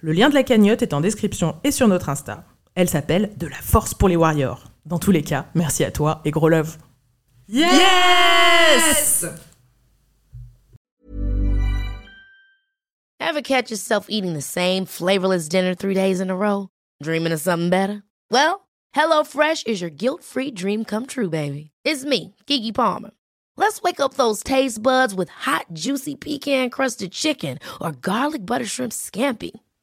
Le lien de la cagnotte est en description et sur notre Insta. Elle s'appelle De la force pour les warriors. Dans tous les cas, merci à toi et gros love. Yes! Ever catch yourself eating the same flavorless dinner three days in a row? Dreaming of something better? Well, HelloFresh is your guilt-free dream come true, baby. It's me, Kiki Palmer. Let's wake up those taste buds with hot, juicy pecan-crusted chicken or garlic butter shrimp scampi.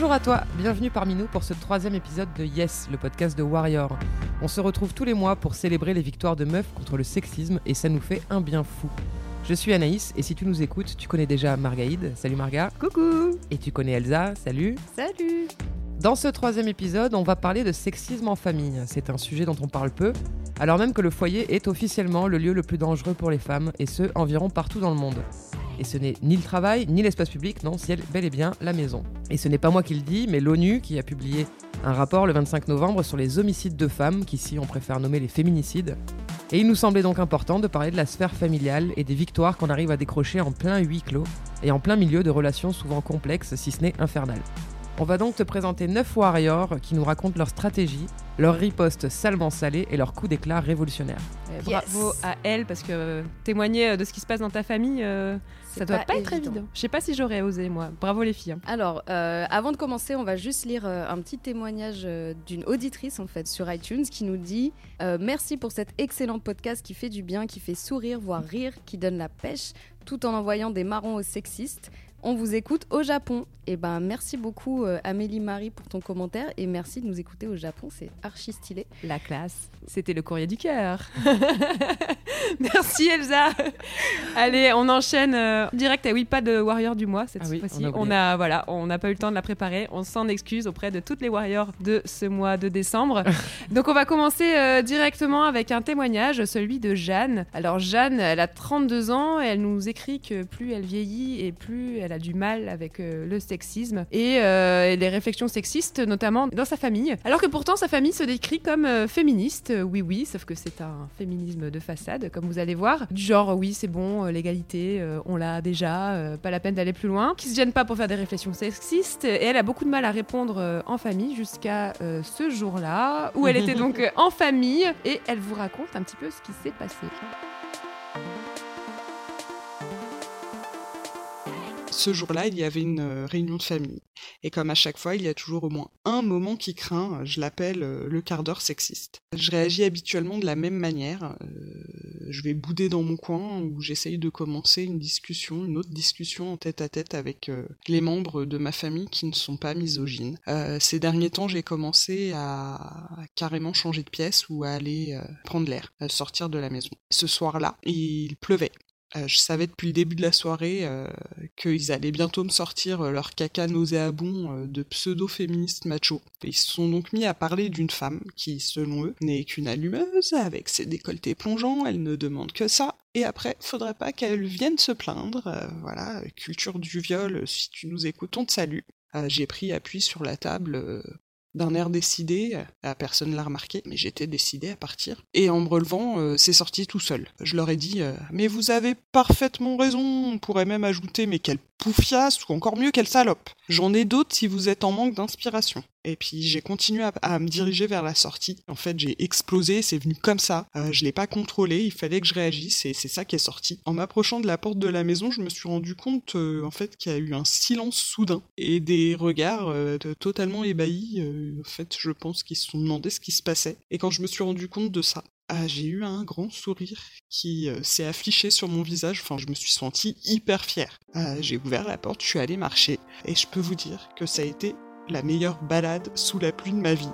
Bonjour à toi, bienvenue parmi nous pour ce troisième épisode de Yes, le podcast de Warrior. On se retrouve tous les mois pour célébrer les victoires de meufs contre le sexisme et ça nous fait un bien fou. Je suis Anaïs et si tu nous écoutes, tu connais déjà Margaïde. Salut Marga. Coucou Et tu connais Elsa. Salut. Salut Dans ce troisième épisode, on va parler de sexisme en famille. C'est un sujet dont on parle peu, alors même que le foyer est officiellement le lieu le plus dangereux pour les femmes, et ce, environ partout dans le monde. Et ce n'est ni le travail, ni l'espace public, non, c'est bel et bien la maison. Et ce n'est pas moi qui le dis, mais l'ONU qui a publié un rapport le 25 novembre sur les homicides de femmes, qu'ici on préfère nommer les féminicides. Et il nous semblait donc important de parler de la sphère familiale et des victoires qu'on arrive à décrocher en plein huis clos et en plein milieu de relations souvent complexes, si ce n'est infernales. On va donc te présenter 9 warriors qui nous racontent leur stratégie, leur riposte salement salée et leur coup d'éclat révolutionnaire. Bravo à elle parce que témoigner de ce qui se passe dans ta famille, euh, ça doit pas, être évident. Je sais pas si j'aurais osé moi. Bravo les filles. hein. Alors, euh, avant de commencer, on va juste lire euh, un petit témoignage euh, d'une auditrice en fait sur iTunes qui nous dit Merci pour cet excellent podcast qui fait du bien, qui fait sourire, voire rire, qui donne la pêche, tout en envoyant des marrons aux sexistes. On vous écoute au Japon. Et ben merci beaucoup euh, Amélie Marie pour ton commentaire et merci de nous écouter au Japon, c'est archi stylé. La classe. C'était le courrier du cœur. Merci Elsa. Allez, on enchaîne euh, direct. Oui, pas de warrior du mois cette Ah oui, fois-ci. on a oublié. On a voilà, on n'a pas eu le temps de la préparer. On s'en excuse auprès de toutes les warriors de ce mois de décembre. Donc on va commencer euh, directement avec un témoignage, celui de Jeanne. Alors Jeanne, elle a 32 ans et elle nous écrit que plus elle vieillit et plus elle a du mal avec euh, le sexisme et, euh, et les réflexions sexistes, notamment dans sa famille. Alors que pourtant sa famille se décrit comme euh, féministe, oui oui, sauf que c'est un féminisme de façade, comme vous allez voir. Du genre oui c'est bon, l'égalité, on l'a déjà, pas la peine d'aller plus loin. Qui se gêne pas pour faire des réflexions sexistes et elle a beaucoup de mal à répondre en famille jusqu'à ce jour-là où elle était donc en famille et elle vous raconte un petit peu ce qui s'est passé. Ce jour-là, il y avait une euh, réunion de famille. Et comme à chaque fois, il y a toujours au moins un moment qui craint, je l'appelle euh, le quart d'heure sexiste. Je réagis habituellement de la même manière. euh, je vais bouder dans mon coin où j'essaye de commencer une discussion, une autre discussion en tête à tête avec euh, les membres de ma famille qui ne sont pas misogynes. Euh, ces derniers temps, j'ai commencé à carrément changer de pièce ou à aller euh, prendre l'air, sortir de la maison. Ce soir-là, il pleuvait. Euh, je savais depuis le début de la soirée euh, qu'ils allaient bientôt me sortir euh, leur caca nauséabond de pseudo-féministes machos. Ils se sont donc mis à parler d'une femme qui, selon eux, n'est qu'une allumeuse, avec ses décolletés plongeants, elle ne demande que ça. Et après, faudrait pas qu'elle vienne se plaindre. voilà, culture du viol, si tu nous écoutes, on te salue. J'ai pris appui sur la table d'un air décidé, euh, personne l'a remarqué, mais j'étais décidé à partir. Et en me relevant, euh, c'est sorti tout seul. Je leur ai dit euh, Mais vous avez parfaitement raison, on pourrait même ajouter Mais quelle poufiasse ou encore mieux, quelle salope. J'en ai d'autres si vous êtes en manque d'inspiration. Et puis j'ai continué à, me diriger vers la sortie. En fait, j'ai explosé, c'est venu comme ça. Euh, je l'ai pas contrôlé, il fallait que je réagisse et c'est ça qui est sorti. En m'approchant de la porte de la maison, je me suis rendu compte euh, en fait qu'il y a eu un silence soudain et des regards euh, totalement ébahis. en fait, je pense qu'ils se sont demandé ce qui se passait. Et quand je me suis rendu compte de ça, ah, j'ai eu un grand sourire qui s'est affiché sur mon visage. Enfin, je me suis sentie hyper fière. j'ai ouvert la porte, je suis allée marcher et je peux vous dire que ça a été la meilleure balade sous la pluie de ma vie.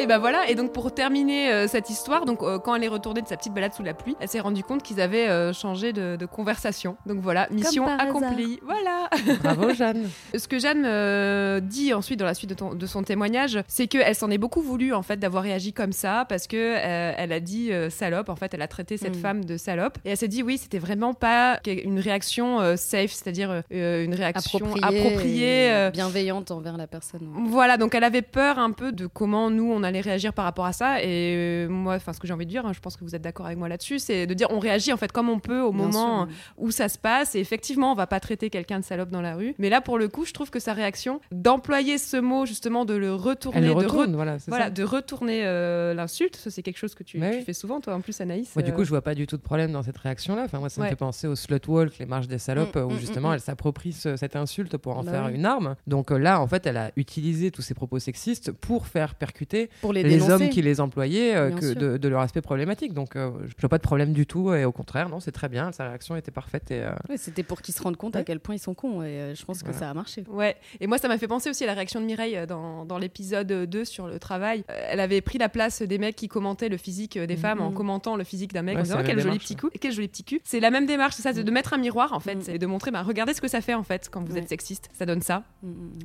Et ben voilà, et donc pour terminer euh, cette histoire, donc euh, quand elle est retournée de sa petite balade sous la pluie, elle s'est rendue compte qu'ils avaient euh, changé de, conversation. Donc voilà, mission accomplie. Voilà. Bravo Jeanne. Ce que Jeanne dit ensuite dans la suite de, son témoignage, c'est qu'elle s'en est beaucoup voulu en fait d'avoir réagi comme ça parce que elle a dit salope. En fait, elle a traité cette mm. femme de salope et elle s'est dit oui, c'était vraiment pas une réaction safe, c'est-à-dire une réaction appropriée, bienveillante envers la personne. Voilà, donc elle avait peur un peu de comment nous on a allait réagir par rapport à ça. Et euh, moi, enfin, ce que j'ai envie de dire, hein, je pense que vous êtes d'accord avec moi là-dessus, c'est de dire on réagit en fait comme on peut au moment où ça se passe. Et effectivement, on va pas traiter quelqu'un de salope dans la rue. Mais là, pour le coup, je trouve que sa réaction, d'employer ce mot justement, de le retourner, de, voilà, de retourner euh, l'insulte, ça c'est quelque chose que tu, fais souvent, toi en plus, Anaïs. du coup, euh. je vois pas du tout de problème dans cette réaction-là. Enfin, moi, ça me fait penser au slut walk, les marches des salopes, mm, où mm, justement, mm, elle s'approprie cette insulte pour en bah faire une arme. Donc là, en fait, elle a utilisé tous ces propos sexistes pour faire percuter pour les, les hommes qui les employés euh, que de, leur aspect problématique. Donc, euh, je n'ai pas de problème du tout. Et au contraire, non, c'est très bien. Sa réaction était parfaite. Et, euh, c'était pour qu'ils se rendent compte à quel point ils sont cons. Et je pense que ça a marché. Ouais. Et moi, ça m'a fait penser aussi à la réaction de Mireille dans, dans l'épisode 2 sur le travail. Elle avait pris la place des mecs qui commentaient le physique des femmes en mhm. commentant le physique d'un mec en disant quel joli petit cul, quel joli petit cul. C'est la même démarche, c'est ça, de mettre un miroir en fait, et de montrer, bah, regardez ce que ça fait en fait quand vous êtes sexiste. Ça donne ça.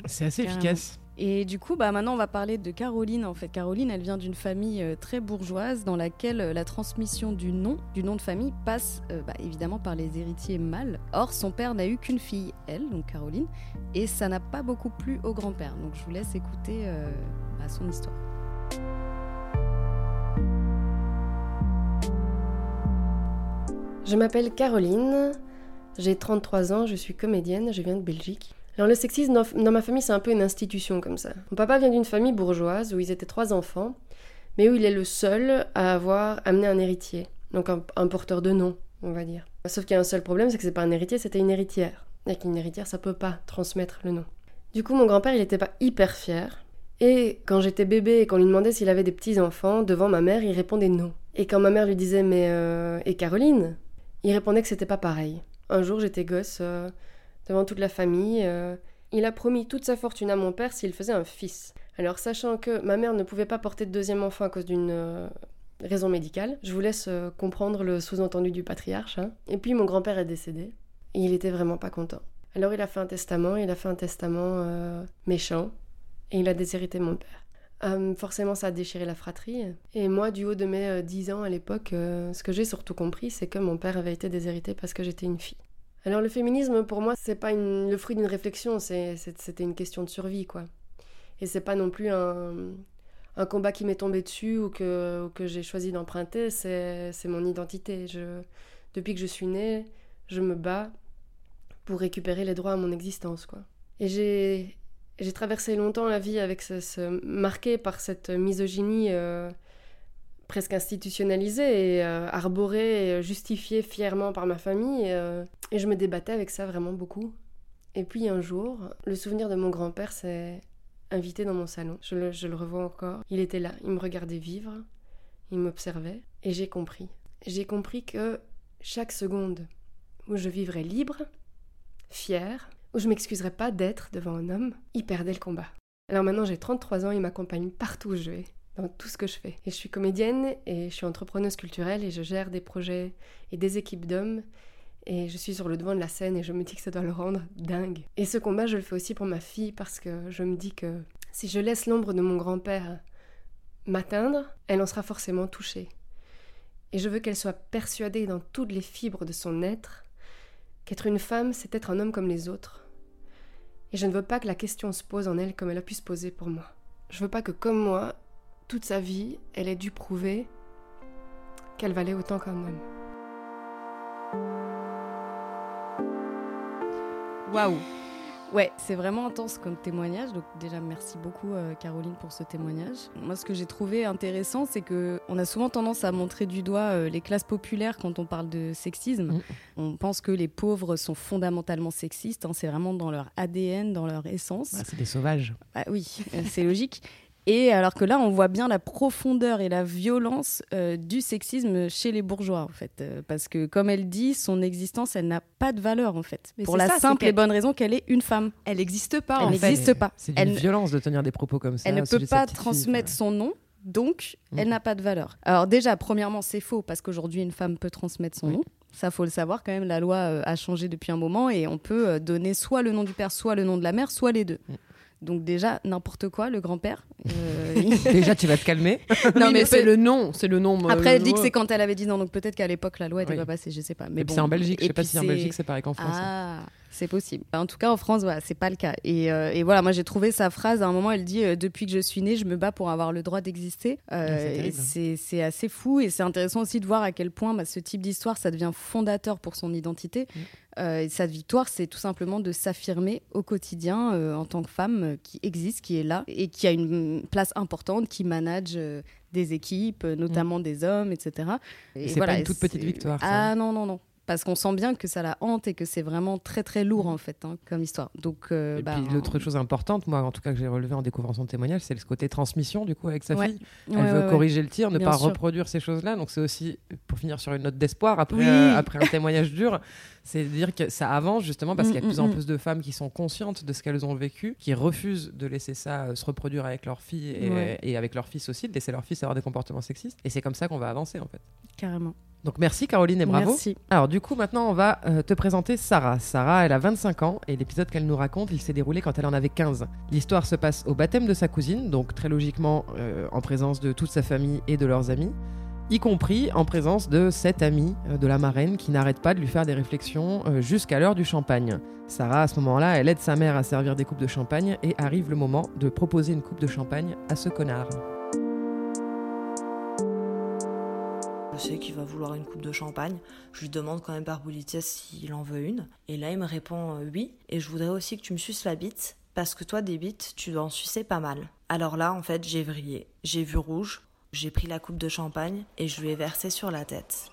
C'est assez efficace. Et du coup, bah, maintenant, on va parler de Caroline. En fait, Caroline, elle vient d'une famille euh, très bourgeoise dans laquelle euh, la transmission du nom, du nom de famille, passe euh, bah, évidemment par les héritiers mâles. Or, son père n'a eu qu'une fille, elle, donc Caroline, et ça n'a pas beaucoup plu au grand-père. Donc, je vous laisse écouter bah, son histoire. Je m'appelle Caroline, j'ai 33 ans, je suis comédienne, je viens de Belgique. Alors le sexisme dans, ma famille, c'est un peu une institution comme ça. Mon papa vient d'une famille bourgeoise où ils étaient trois enfants, mais où il est le seul à avoir amené un héritier, donc un, porteur de nom, on va dire. Sauf qu'il y a un seul problème, c'est que c'est pas un héritier, c'était une héritière. Et qu'une héritière, ça peut pas transmettre le nom. Du coup, mon grand-père, il était pas hyper fier. Et quand j'étais bébé et qu'on lui demandait s'il avait des petits-enfants, devant ma mère, il répondait non. Et quand ma mère lui disait mais euh, et Caroline? Il répondait que c'était pas pareil. Un jour, j'étais gosse, euh, devant toute la famille. Euh, il a promis toute sa fortune à mon père s'il faisait un fils. Alors sachant que ma mère ne pouvait pas porter de deuxième enfant à cause d'une euh, raison médicale, je vous laisse euh, comprendre le sous-entendu du patriarche. Hein. Et puis mon grand-père est décédé, et il était vraiment pas content. Alors il a fait un testament, il a fait un testament méchant, et il a déshérité mon père. forcément, ça a déchiré la fratrie. Et moi, du haut de mes 10 ans à l'époque, ce que j'ai surtout compris, c'est que mon père avait été déshérité parce que j'étais une fille. Alors le féminisme, pour moi, c'est pas le fruit d'une réflexion, c'était une question de survie, quoi. Et c'est pas non plus un, combat qui m'est tombé dessus ou que, que j'ai choisi d'emprunter, c'est mon identité. Je, depuis que je suis née, je me bats pour récupérer les droits à mon existence, quoi. Et j'ai traversé longtemps la vie avec ce, marqué par cette misogynie euh, presque institutionnalisé et euh, arboré et justifié fièrement par ma famille. Euh, et je me débattais avec ça vraiment beaucoup. Et puis un jour, le souvenir de mon grand-père s'est invité dans mon salon. Je le, je le revois encore. Il était là, il me regardait vivre, il m'observait, et j'ai compris. J'ai compris que chaque seconde où je vivrais libre, fière, où je m'excuserais pas d'être devant un homme, il perdait le combat. Alors maintenant j'ai 33 ans, il m'accompagne partout où je vais dans tout ce que je fais. Et je suis comédienne et je suis entrepreneuse culturelle et je gère des projets et des équipes d'hommes. Et je suis sur le devant de la scène et je me dis que ça doit le rendre dingue. Et ce combat, je le fais aussi pour ma fille parce que je me dis que si je laisse l'ombre de mon grand-père m'atteindre, elle en sera forcément touchée. Et je veux qu'elle soit persuadée dans toutes les fibres de son être qu'être une femme, c'est être un homme comme les autres. Et je ne veux pas que la question se pose en elle comme elle a pu se poser pour moi. Je veux pas que comme moi, toute sa vie, elle ait dû prouver qu'elle valait autant qu'un homme. Waouh. Ouais, c'est vraiment intense comme témoignage. Donc déjà, merci beaucoup euh, Caroline pour ce témoignage. Moi, ce que j'ai trouvé intéressant, c'est que on a souvent tendance à montrer du doigt euh, les classes populaires quand on parle de sexisme. Mm. On pense que les pauvres sont fondamentalement sexistes. hein. c'est vraiment dans leur ADN, dans leur essence. Ah, c'est des sauvages. Ah oui, euh, c'est logique. Et alors que là, on voit bien la profondeur et la violence euh, du sexisme chez les bourgeois, en fait. Euh, parce que, comme elle dit, son existence, elle n'a pas de valeur, en fait. Mais pour la ça, simple et bonne raison qu'elle est une femme. Elle n'existe pas Elle en fait. n'existe pas. C'est Elle- violence de tenir des propos comme ça. Elle ne sujet peut pas fille, transmettre son nom, donc Mm. elle n'a pas de valeur. Alors déjà, premièrement, c'est faux parce qu'aujourd'hui, une femme peut transmettre son Oui. nom. Ça, faut le savoir quand même. La loi euh, a changé depuis un moment et on peut euh, donner soit le nom du père, soit le nom de la mère, soit les deux. Mm. Donc déjà, n'importe quoi, le grand-père. euh, il- Déjà, tu vas te calmer. Non, mais, c'est le nom, c'est le nom. Après, elle dit que c'est quand elle avait 10 ans, donc peut-être qu'à l'époque, la loi n'était Oui. pas passée, je sais pas. Mais Et bon. puis c'est en Belgique. Je sais pas si en Belgique c'est pareil qu'en France. Ah, c'est possible. En tout cas, en France, voilà, c'est pas le cas. Et, euh, et voilà, moi j'ai trouvé sa phrase à un moment. Elle dit euh, Depuis que je suis née, je me bats pour avoir le droit d'exister. Euh, Ah, c'est et assez fou et c'est intéressant aussi de voir à quel point bah, ce type d'histoire ça devient fondateur pour son identité. Mm. Et sa victoire, c'est tout simplement de s'affirmer au quotidien en tant que femme qui existe, qui est là et qui a une place importante, qui manage. des équipes, euh, notamment des hommes, etc. Et c'est pas une toute petite victoire, ça. Ah non, non, non. Parce qu'on sent bien que ça la hante et que c'est vraiment très très lourd en fait hein, comme histoire. Donc, euh, Et bah, puis l'autre chose importante, moi en tout cas que j'ai relevé en découvrant son témoignage, c'est ce côté transmission du coup avec sa Ouais. fille. Elle ouais, veut ouais. corriger le tir, ne Bien pas sûr. reproduire ces choses-là. Donc c'est aussi, pour finir sur une note d'espoir, après, Oui. euh, après un témoignage dur, c'est de dire que ça avance justement parce Mm, qu'il y a de plus mm, en mm. plus de femmes qui sont conscientes de ce qu'elles ont vécu, qui refusent de laisser ça euh, se reproduire avec leur fille et, et avec leur fils aussi, de laisser leur fils avoir des comportements sexistes. Et c'est comme ça qu'on va avancer en fait. Carrément. Donc merci Caroline et bravo. Merci. Alors du coup maintenant on va euh, te présenter Sarah. Sarah elle a 25 ans et l'épisode qu'elle nous raconte il s'est déroulé quand elle en avait 15. L'histoire se passe au baptême de sa cousine, donc très logiquement euh, en présence de toute sa famille et de leurs amis, y compris en présence de cette amie euh, de la marraine qui n'arrête pas de lui faire des réflexions jusqu'à l'heure du champagne. Sarah à ce moment-là elle aide sa mère à servir des coupes de champagne et arrive le moment de proposer une coupe de champagne à ce connard. Je sais qu'il va vouloir une coupe de champagne. Je lui demande quand même par politesse s'il en veut une. Et là, il me répond euh, oui. Et je voudrais aussi que tu me suces la bite. Parce que toi, des bites, tu dois en sucer pas mal. Alors là, en fait, j'ai vrillé. J'ai vu rouge. J'ai pris la coupe de champagne et je lui ai versé sur la tête.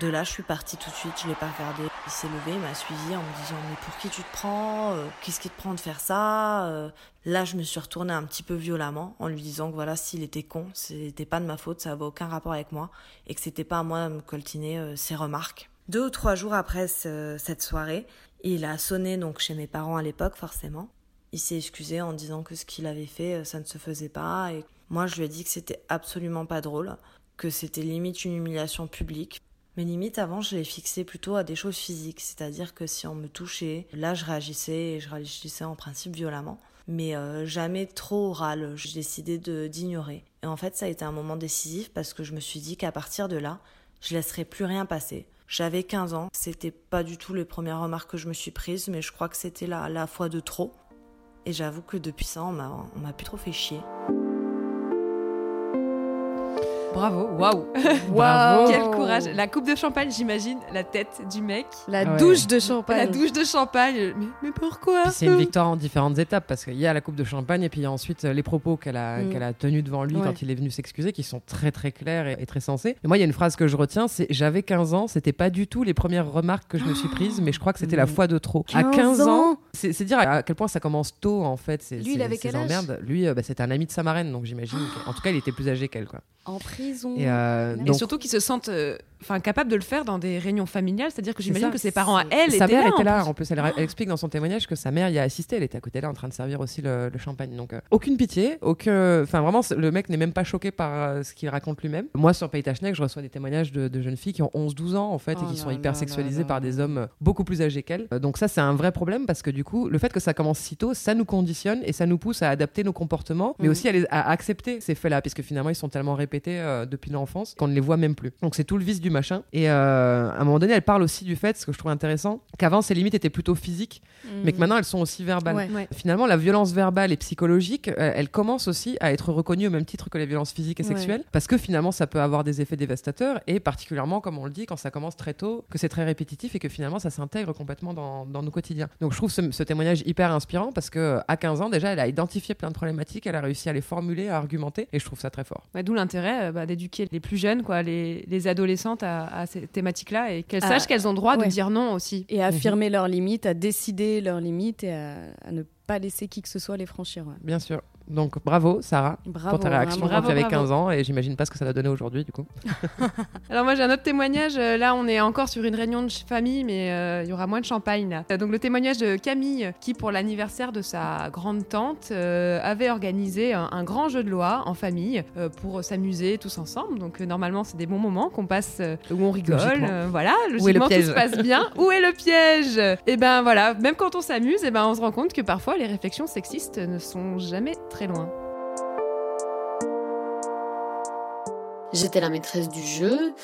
De là, je suis partie tout de suite, je l'ai pas regardé. Il s'est levé, il m'a suivi en me disant Mais pour qui tu te prends Euh, Qu'est-ce qui te prend de faire ça Euh, Là, je me suis retournée un petit peu violemment en lui disant que voilà, s'il était con, c'était pas de ma faute, ça avait aucun rapport avec moi et que c'était pas à moi de me coltiner euh, ses remarques. Deux ou trois jours après ce- cette soirée, il a sonné donc chez mes parents à l'époque, forcément. Il s'est excusé en disant que ce qu'il avait fait, euh, ça ne se faisait pas. Et moi, je lui ai dit que c'était absolument pas drôle, que c'était limite une humiliation publique. Mais limite, avant, je l'ai fixé plutôt à des choses physiques, c'est-à-dire que si on me touchait, là, je réagissais et je réagissais en principe violemment. Mais euh, jamais trop oral, j'ai décidé d'ignorer. Et en fait, ça a été un moment décisif parce que je me suis dit qu'à partir de là, je laisserai plus rien passer. J'avais 15 ans, c'était pas du tout les premières remarques que je me suis prises, mais je crois que c'était la, la fois de trop. Et j'avoue que depuis ça, on m'a plus trop fait chier. Bravo, waouh. Quel courage. La coupe de champagne, j'imagine, la tête du mec. La Ouais. douche de champagne. La douche de champagne. Mais, mais pourquoi c'est une victoire en différentes étapes parce qu'il y a la coupe de champagne et puis il y a ensuite euh, les propos qu'elle a, Mm. qu'elle a tenus devant lui Ouais. quand il est venu s'excuser qui sont très très clairs et, et très sensés. Et moi, il y a une phrase que je retiens c'est J'avais 15 ans, c'était pas du tout les premières remarques que je me suis prises, mais je crois que c'était la Mm. fois de trop. 15 à 15 ans, ans c'est dire à quel point ça commence tôt en fait. Lui, il avait quel âge? Lui, euh, bah, c'était un ami de sa marraine, donc j'imagine. En tout cas, il était plus âgé qu'elle. quoi. En prison. Et, euh, Et donc, surtout qu'ils se sentent euh, enfin capables de le faire dans des réunions familiales, c'est-à-dire que j'imagine que ses parents à elle sa étaient mère là. était en là. plus. En plus, elle, elle explique dans son témoignage que sa mère y a assisté. Elle était à côté là en train de servir aussi le, le champagne. Donc, euh, aucune pitié. Aucun... Enfin, vraiment, le mec n'est même pas choqué par euh, ce qu'il raconte lui-même. Moi, sur Paytachnek, je reçois des témoignages de, de jeunes filles qui ont 11-12 ans en fait Oh et qui sont hyper sexualisées par des hommes euh, beaucoup plus âgés qu'elles. Euh, donc, ça, c'est un vrai problème parce que du coup, le fait que ça commence si tôt, ça nous conditionne et ça nous pousse à adapter nos comportements, mais Mhm. aussi à, les- à accepter ces faits-là, puisque finalement, ils sont tellement répétés euh, euh, depuis l'enfance, qu'on ne les voit même plus. Donc c'est tout le vice du machin. Et euh, à un moment donné, elle parle aussi du fait, ce que je trouve intéressant, qu'avant ces limites étaient plutôt physiques, mais que maintenant elles sont aussi verbales. Ouais. Ouais. Finalement, la violence verbale et psychologique, euh, elle commence aussi à être reconnue au même titre que les violences physiques et Ouais. sexuelles, parce que finalement, ça peut avoir des effets dévastateurs, et particulièrement, comme on le dit, quand ça commence très tôt, que c'est très répétitif et que finalement, ça s'intègre complètement dans, dans nos quotidiens. Donc, je trouve ce, ce témoignage hyper inspirant parce que à 15 ans, déjà, elle a identifié plein de problématiques, elle a réussi à les formuler, à argumenter, et je trouve ça très fort. D'où l'intérêt euh, bah, d'éduquer les plus jeunes, quoi, les, les adolescentes à, à ces thématiques-là et qu'elles sachent qu'elles ont droit ouais. de dire non aussi. Et à affirmer leurs limites, à décider leurs limites et à, à ne pas laisser qui que ce soit les franchir. ouais. Bien sûr. Donc, bravo, Sarah. Bravo. pour ta réaction vraiment. quand Bravo, tu avais bravo. 15 ans et j'imagine pas ce que ça va donner aujourd'hui du coup. Alors moi j'ai un autre témoignage, euh, là on est encore sur une réunion de famille mais euh, il y aura moins de champagne là. Euh, Donc le témoignage de Camille qui pour l'anniversaire de sa grande tante euh, avait organisé un, un grand jeu de loi en famille euh, pour s'amuser tous ensemble. Donc normalement c'est des bons moments qu'on passe où on rigole, Logiquement. voilà, Où est le logiquement tout se passe bien. où est le piège? Et ben voilà, même quand on s'amuse, et ben on se rend compte que parfois les réflexions sexistes ne sont jamais très J'étais la maîtresse du jeu.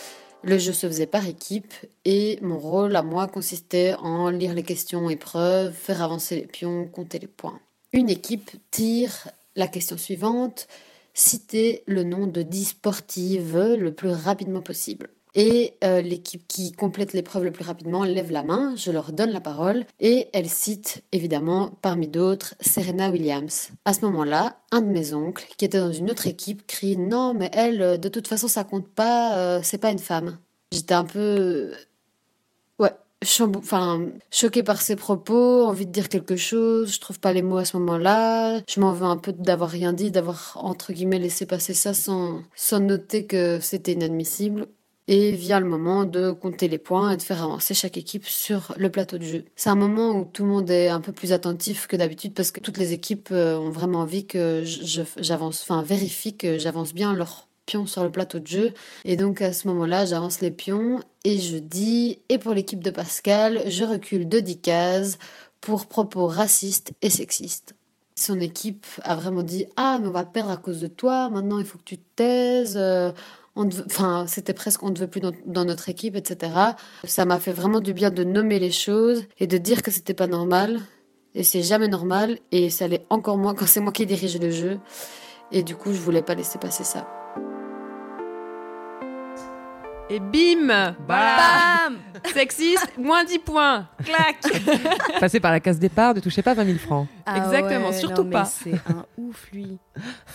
Le jeu se faisait par équipe et mon rôle à moi consistait en lire les questions épreuves, faire avancer les pions, compter les points. Une équipe tire la question suivante, citer le nom de 10 sportives le plus rapidement possible. Et euh, l'équipe qui complète l'épreuve le plus rapidement lève la main, je leur donne la parole et elle cite évidemment parmi d'autres Serena Williams. À ce moment-là, un de mes oncles qui était dans une autre équipe crie non mais elle euh, de toute façon ça compte pas, euh, c'est pas une femme. J'étais un peu ouais chambou- choquée par ses propos, envie de dire quelque chose, je trouve pas les mots à ce moment-là, je m'en veux un peu d'avoir rien dit, d'avoir entre guillemets laissé passer ça sans sans noter que c'était inadmissible. Et vient le moment de compter les points et de faire avancer chaque équipe sur le plateau de jeu. C'est un moment où tout le monde est un peu plus attentif que d'habitude parce que toutes les équipes euh, ont vraiment envie que j'avance, enfin vérifie que j'avance bien leurs pions sur le plateau de jeu. Et donc à ce moment-là, j'avance les pions et je dis, et pour l'équipe de Pascal, je recule de 10 cases pour propos racistes et sexistes. Son équipe a vraiment dit Ah, mais on va perdre à cause de toi, maintenant il faut que tu te taises. Enfin, c'était presque on ne veut plus dans, dans notre équipe, etc. Ça m'a fait vraiment du bien de nommer les choses et de dire que c'était pas normal. Et c'est jamais normal. Et ça l'est encore moins quand c'est moi qui dirige le jeu. Et du coup, je voulais pas laisser passer ça. Et bim Voilà Bam Sexiste, moins 10 points Clac Passer par la case départ, ne touchez pas 20 000 francs. Exactement, ouais, surtout non, pas. C'est un ouf, lui.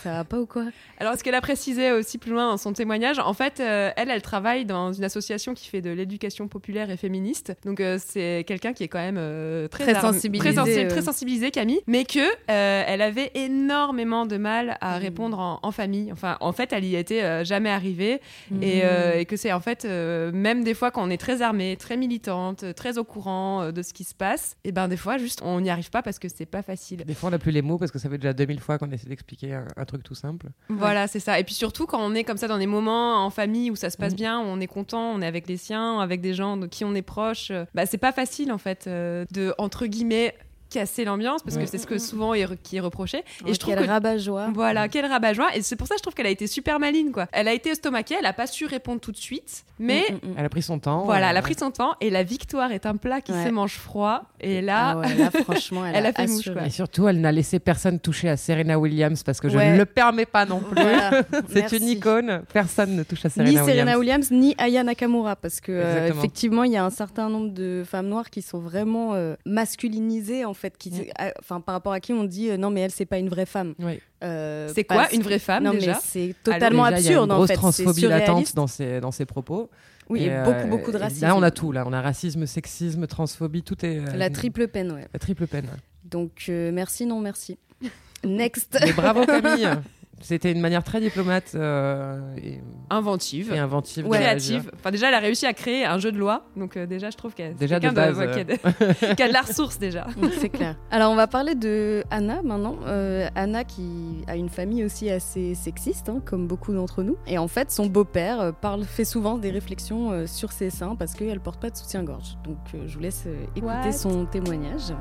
Ça va pas ou quoi? Alors, ce qu'elle a précisé aussi plus loin dans son témoignage, en fait, euh, elle, elle travaille dans une association qui fait de l'éducation populaire et féministe. Donc, euh, c'est quelqu'un qui est quand même euh, très, sensibilisé, très, sensi- très sensibilisé, Camille, mais que elle avait énormément de mal Mm. à répondre en, en famille. Enfin, en fait, elle y était jamais arrivée, Mm. et, et que c'est en fait même des fois quand on est très armée, très militante, très au courant de ce qui se passe, et ben des fois juste on n'y arrive pas parce que c'est pas facile. Des fois, on n'a plus les mots parce que ça fait déjà 2000 fois qu'on essaie d'expliquer un, un truc tout simple. Voilà, c'est ça. Et puis surtout quand on est comme ça dans des moments en famille où ça se passe Mhm. bien, où on est content, on est avec les siens, avec des gens de qui on est proche, euh, bah c'est pas facile en fait euh, de entre guillemets casser l'ambiance parce que c'est ce que souvent est re- qui est reproché. Oh, Et je trouve quel que rabat-joie. voilà, quel rabat-joie. Et c'est pour ça que je trouve qu'elle a été super maline, quoi. Elle a été estomaquée, elle a pas su répondre tout de suite, mais Mm, mm, mm. Elle a pris son temps. voilà, euh, elle a pris son temps. Et la victoire est un plat qui Ouais. se mange froid. Et là, Ah ouais, là, franchement, elle, Elle a a, fait mouche, quoi. Et surtout, elle n'a laissé personne toucher à Serena Williams parce que je Ouais. ne le permets pas non plus. Voilà, C'est une icône. Personne ne touche à Serena Ni Williams. Serena Williams, ni Aya Nakamura, parce que euh, effectivement, il y a un certain nombre de femmes noires qui sont vraiment euh, masculinisées en fait, qui, Mm. euh, enfin par rapport à qui on dit euh, non mais elle c'est pas une vraie femme. Oui. Euh, c'est quoi une vraie femme Non déjà c'est totalement Déjà, il y a une absurde en grosse fait. Transphobie latente dans ses, dans ses propos. Oui, et, euh, beaucoup beaucoup de racisme. Là, on a tout. Là, on a racisme, sexisme, transphobie, tout est. euh, La triple peine, ouais. la triple peine. Donc euh, merci, non merci. Next. Mais bravo Camille. C'était une manière très diplomate euh, et, inventive. et inventive. de créative. réagir. Enfin, déjà, elle a réussi à créer un jeu de loi. Donc, euh, déjà, je trouve qu'elle Déjà, quelqu'un de base, ouais, qui, a de, qui a de la ressource déjà. Mm, C'est clair. Alors, on va parler de Anna maintenant. Euh, Anna qui a une famille aussi assez sexiste, hein, comme beaucoup d'entre nous. Et en fait, son beau-père euh, parle, fait souvent des réflexions euh, sur ses seins parce qu'elle porte pas de soutien-gorge. Donc, euh, je vous laisse euh, écouter What? son témoignage.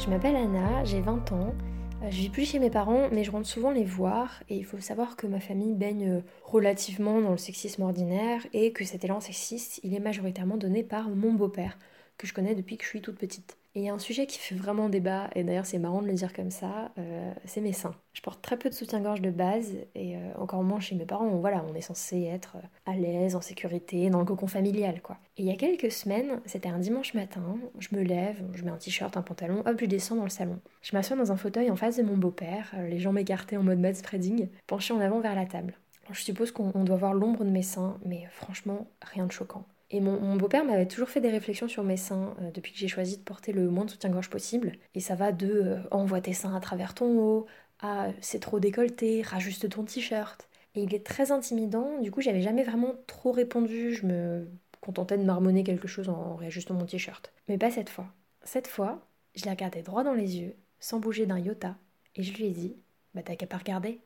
Je m'appelle Anna, j'ai 20 ans. Euh, Je vis plus chez mes parents, mais je rentre souvent les voir. Et il faut savoir que ma famille baigne euh, relativement dans le sexisme ordinaire et que cet élan sexiste, il est majoritairement donné par mon beau-père, que je connais depuis que je suis toute petite. Et il y a un sujet qui fait vraiment débat, et d'ailleurs c'est marrant de le dire comme ça, euh, c'est mes seins. Je porte très peu de soutien-gorge de base, et euh, encore moins chez mes parents, où, voilà, on est censé être euh, à l'aise, en sécurité, dans le cocon familial, quoi. Et il y a quelques semaines, c'était un dimanche matin, je me lève, je mets un t-shirt, un pantalon, hop, je descends dans le salon. Je m'assois dans un fauteuil en face de mon beau-père, les jambes écartées en mode mad spreading, penché en avant vers la table. Je suppose qu'on on doit voir l'ombre de mes seins, mais franchement, rien de choquant. Et mon, beau-père m'avait toujours fait des réflexions sur mes seins euh, depuis que j'ai choisi de porter le moins de soutien-gorge possible. Et ça va de euh, envoie tes seins à travers ton haut, à c'est trop décolleté, rajuste ton t-shirt. Et il est très intimidant, du coup j'avais jamais vraiment trop répondu, je me contentais de marmonner quelque chose en réajustant mon t-shirt. Mais pas cette fois. Cette fois, je l'ai regardé droit dans les yeux, sans bouger d'un iota, et je lui ai dit Bah t'as qu'à pas regarder.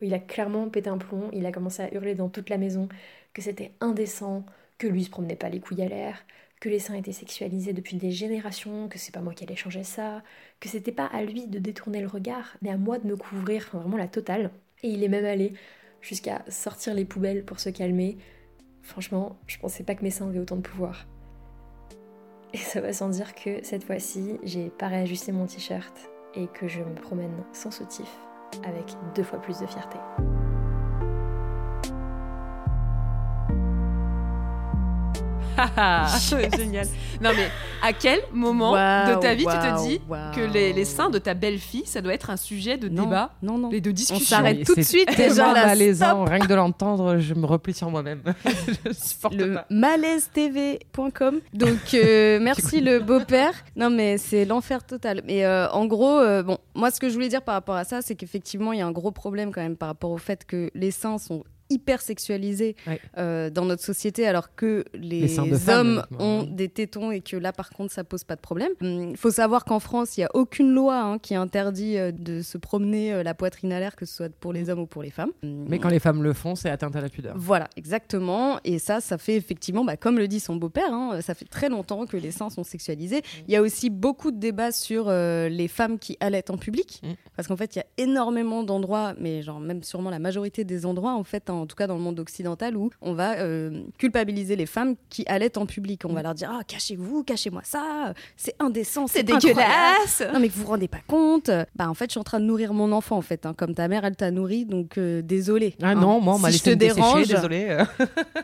Il a clairement pété un plomb, il a commencé à hurler dans toute la maison que c'était indécent, que lui se promenait pas les couilles à l'air, que les seins étaient sexualisés depuis des générations, que c'est pas moi qui allais changer ça, que c'était pas à lui de détourner le regard, mais à moi de me couvrir, vraiment la totale. Et il est même allé jusqu'à sortir les poubelles pour se calmer. Franchement, je pensais pas que mes seins avaient autant de pouvoir. Et ça va sans dire que cette fois-ci, j'ai pas réajusté mon t-shirt et que je me promène sans soutif avec deux fois plus de fierté. Génial. Non mais à quel moment de ta vie tu te dis que les, les seins de ta belle-fille, ça doit être un sujet de Non, débat non, non. et de On discussion s'arrête tout de suite déjà là. malaisant, rien que de l'entendre, je me replie sur moi-même. je supporte le pas. malaise-tv.com. Donc euh, merci le beau-père. Non mais c'est l'enfer total. Mais euh, en gros, euh, bon, moi ce que je voulais dire par rapport à ça, c'est qu'effectivement il y a un gros problème quand même par rapport au fait que les seins sont hyper sexualisés Ouais. euh, dans notre société alors que les, femmes, hommes ont des tétons et que là par contre ça pose pas de problème. Il faut savoir qu'en France il y a aucune loi hein, qui interdit euh, de se promener euh, la poitrine à l'air que ce soit pour les hommes ou pour les femmes. Mais quand les femmes le font, c'est atteinte à la pudeur. Voilà, exactement. Et ça, ça fait effectivement, bah, comme le dit son beau-père, hein, ça fait très longtemps que les seins sont sexualisés. Il y a aussi beaucoup de débats sur euh, les femmes qui allaitent en public. Mm. Parce qu'en fait, il y a énormément d'endroits, mais genre même sûrement la majorité des endroits, en fait, en tout cas dans le monde occidental, où on va euh, culpabiliser les femmes qui allaitent en public. On va leur dire, ah, cachez-vous, cachez-moi ça, c'est indécent, c'est dégueulasse. non mais vous vous rendez pas compte Bah en fait je suis en train de nourrir mon enfant en fait, hein, comme ta mère elle t'a nourri, donc euh, désolé. Ah hein. non, moi on m'a si je laissé te me dessécher, dérange, désolé.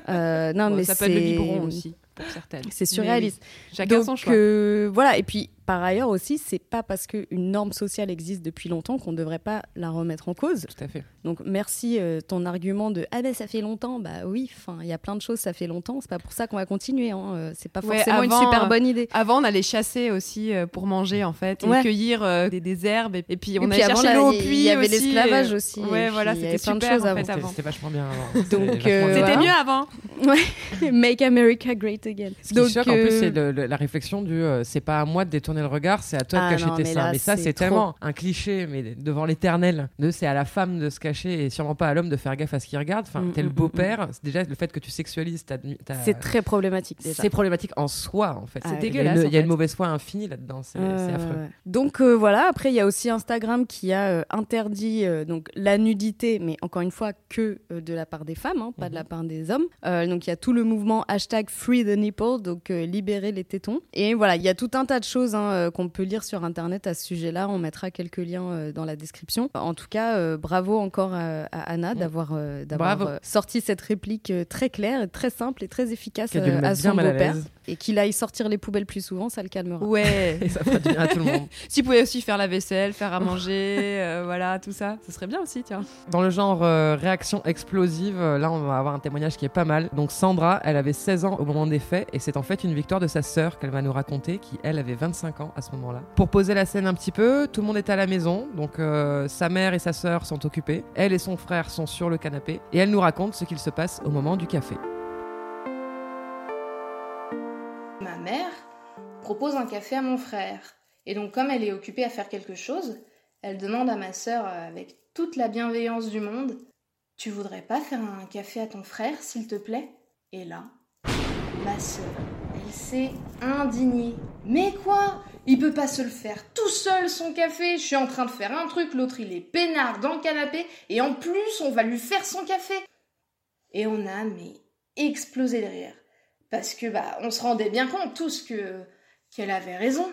euh, non Bon, mais ça peut être le biberon aussi pour certaines. C'est surréaliste. oui, Chacun Donc son choix. euh, voilà, et puis par ailleurs aussi, c'est pas parce qu'une norme sociale existe depuis longtemps qu'on ne devrait pas la remettre en cause. Tout à fait. Donc merci euh, ton argument de ah ben ça fait longtemps, bah oui, enfin il y a plein de choses ça fait longtemps, c'est pas pour ça qu'on va continuer, hein. euh, c'est pas Ouais, forcément avant, une super euh, bonne idée. Avant, on allait chasser aussi euh, pour manger en fait, et Ouais. cueillir euh, des, des herbes, et, et puis on Et allait puis chercher l'eau au il y puits avait aussi, l'esclavage et- aussi, Ouais, voilà, c'était plein de choses en avant. fait C'était avant. c'était vachement bien avant. Donc, C'était euh, mieux avant. Ouais, Make America Great Again. Ce qui Donc, choque en euh, plus, c'est la réflexion du euh, c'est pas à moi de détourner le regard, c'est à toi Ah de cacher non, tes mais seins. là, mais ça, c'est tellement un cliché, mais devant l'éternel, de c'est à la femme de se cacher et sûrement pas à l'homme de faire gaffe à ce qu'il regarde. Enfin, Mm, t'es le mm, beau-père, c'est déjà le fait que tu sexualises ta. ta- c'est très problématique déjà. C'est problématique en soi, en fait. Ah, C'est dégueulasse, Il y a une, mauvaise foi infinie là-dedans, c'est affreux. ouais. Donc euh, voilà, après il y a aussi Instagram qui a euh, interdit euh, donc la nudité, mais encore une fois que euh, de la part des femmes, hein, pas de la part des hommes. Euh, donc il y a tout le mouvement hashtag Free the Nipple, donc euh, libérer les tétons. Et voilà, il y a tout un tas de choses hein, euh, qu'on peut lire sur Internet à ce sujet-là. On mettra quelques liens euh, dans la description. En tout cas, euh, bravo encore à, à Anna d'avoir euh, d'avoir euh, sorti cette réplique euh, très claire, et très simple et très efficace euh, à son beau-père. Et qu'il aille sortir les poubelles plus souvent, ça le calmera. Ouais. Et ça fera du bien à tout le monde. Si tu pouvais aussi faire la vaisselle, faire à manger, euh, voilà, tout ça, ce serait bien aussi, tiens. Dans le genre euh, réaction explosive, là on va avoir un témoignage qui est pas mal. Donc Sandra, elle avait 16 ans au moment des faits et c'est en fait une victoire de sa sœur qu'elle va nous raconter qui elle avait 25 Pour poser la scène un petit peu, tout le monde est à la maison, donc euh, sa mère et sa sœur sont occupées, elle et son frère sont sur le canapé et elle nous raconte ce qu'il se passe au moment du café. Ma mère propose un café à mon frère. Et donc comme elle est occupée à faire quelque chose, elle demande à ma sœur euh, avec toute la bienveillance du monde Tu voudrais pas faire un café à ton frère, s'il te plaît? Et là, ma sœur, s'est indignée. Mais quoi? Il peut pas se le faire tout seul son café. Je suis en train de faire un truc, l'autre il est peinard dans le canapé et en plus on va lui faire son café. Et on a mais explosé de rire parce que bah on se rendait bien compte tous que qu'elle avait raison.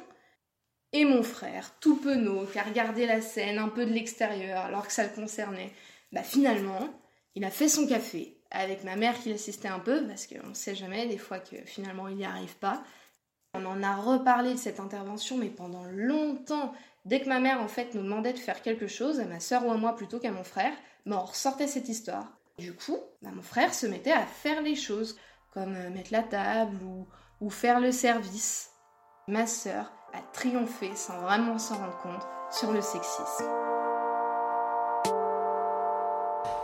Et mon frère, tout penaud, qui a regardé la scène un peu de l'extérieur alors que ça le concernait, bah finalement, il a fait son café avec ma mère qui l'assistait un peu parce qu'on ne sait jamais des fois que finalement il n'y arrive pas. On en a reparlé de cette intervention, mais pendant longtemps. Dès que ma mère, en fait, nous demandait de faire quelque chose, à ma soeur ou à moi plutôt qu'à mon frère, bah, on ressortait cette histoire. Du coup, bah, mon frère se mettait à faire les choses, comme euh, mettre la table ou, ou faire le service. Ma sœur a triomphé sans vraiment s'en rendre compte sur le sexisme.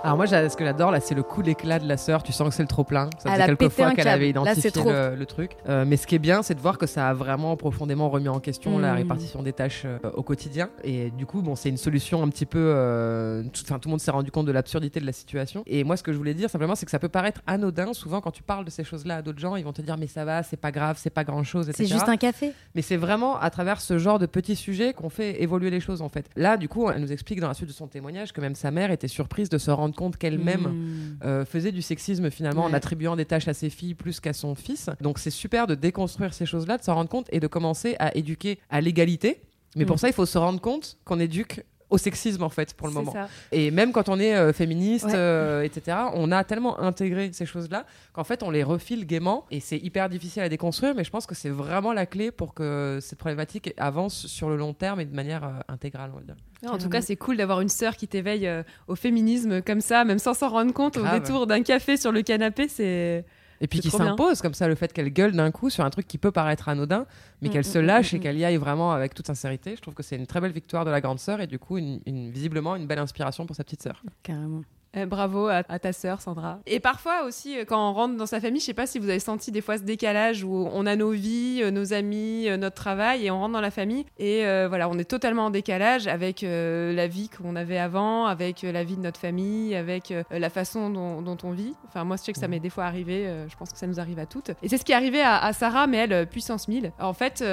Alors moi, ce que j'adore là, c'est le coup d'éclat de la sœur. Tu sens que c'est le trop plein. Ça faisait a quelques fois qu'elle avait identifié le, le truc. Euh, mais ce qui est bien, c'est de voir que ça a vraiment profondément remis en question la Mm. répartition des tâches euh, au quotidien. Et du coup, bon, c'est une solution un petit peu. euh, tout, tout le monde s'est rendu compte de l'absurdité de la situation. Et moi, ce que je voulais dire simplement, c'est que ça peut paraître anodin. Souvent, quand tu parles de ces choses-là à d'autres gens, ils vont te dire mais ça va, c'est pas grave, c'est pas grand chose, etc. C'est juste un café. Mais c'est vraiment à travers ce genre de petits sujets qu'on fait évoluer les choses en fait. Là, du coup, elle nous explique dans la suite de son témoignage que même sa mère était surprise de se rendre compte qu'elle-même Mmh. euh, faisait du sexisme finalement en attribuant des tâches à ses filles plus qu'à son fils. Donc c'est super de déconstruire ces choses-là, de s'en rendre compte et de commencer à éduquer à l'égalité. Mais pour Mm. ça, il faut se rendre compte qu'on éduque au sexisme en fait pour le moment. ça. Et même quand on est euh, féministe, Ouais. euh, etc., on a tellement intégré ces choses-là qu'en fait on les refile gaiement et c'est hyper difficile à déconstruire. Mais je pense que c'est vraiment la clé pour que cette problématique avance sur le long terme et de manière euh, intégrale, on va dire. En tout cas, c'est cool d'avoir une sœur qui t'éveille euh, au féminisme comme ça, même sans s'en rendre compte, au détour d'un café sur le canapé. C'est Et puis qui s'impose comme ça, le fait qu'elle gueule d'un coup sur un truc qui peut paraître anodin, mais Mm, qu'elle mm, se mm, lâche et qu'elle y aille vraiment avec toute sincérité. Je trouve que c'est une très belle victoire de la grande sœur et du coup, une, une- visiblement, une belle inspiration pour sa petite sœur. Carrément. Euh, bravo à, à ta sœur Sandra. Et parfois aussi, euh, quand on rentre dans sa famille, je sais pas si vous avez senti des fois ce décalage où on a nos vies, euh, nos amis, euh, notre travail, et on rentre dans la famille et euh, voilà, on est totalement en décalage avec euh, la vie qu'on avait avant, avec la vie de notre famille, avec la façon dont, dont on vit. Enfin, moi, je sais que ça m'est des fois arrivé. je pense que ça nous arrive à toutes. Et c'est ce qui est arrivé à, à Sarah, mais elle, puissance 1000. En fait,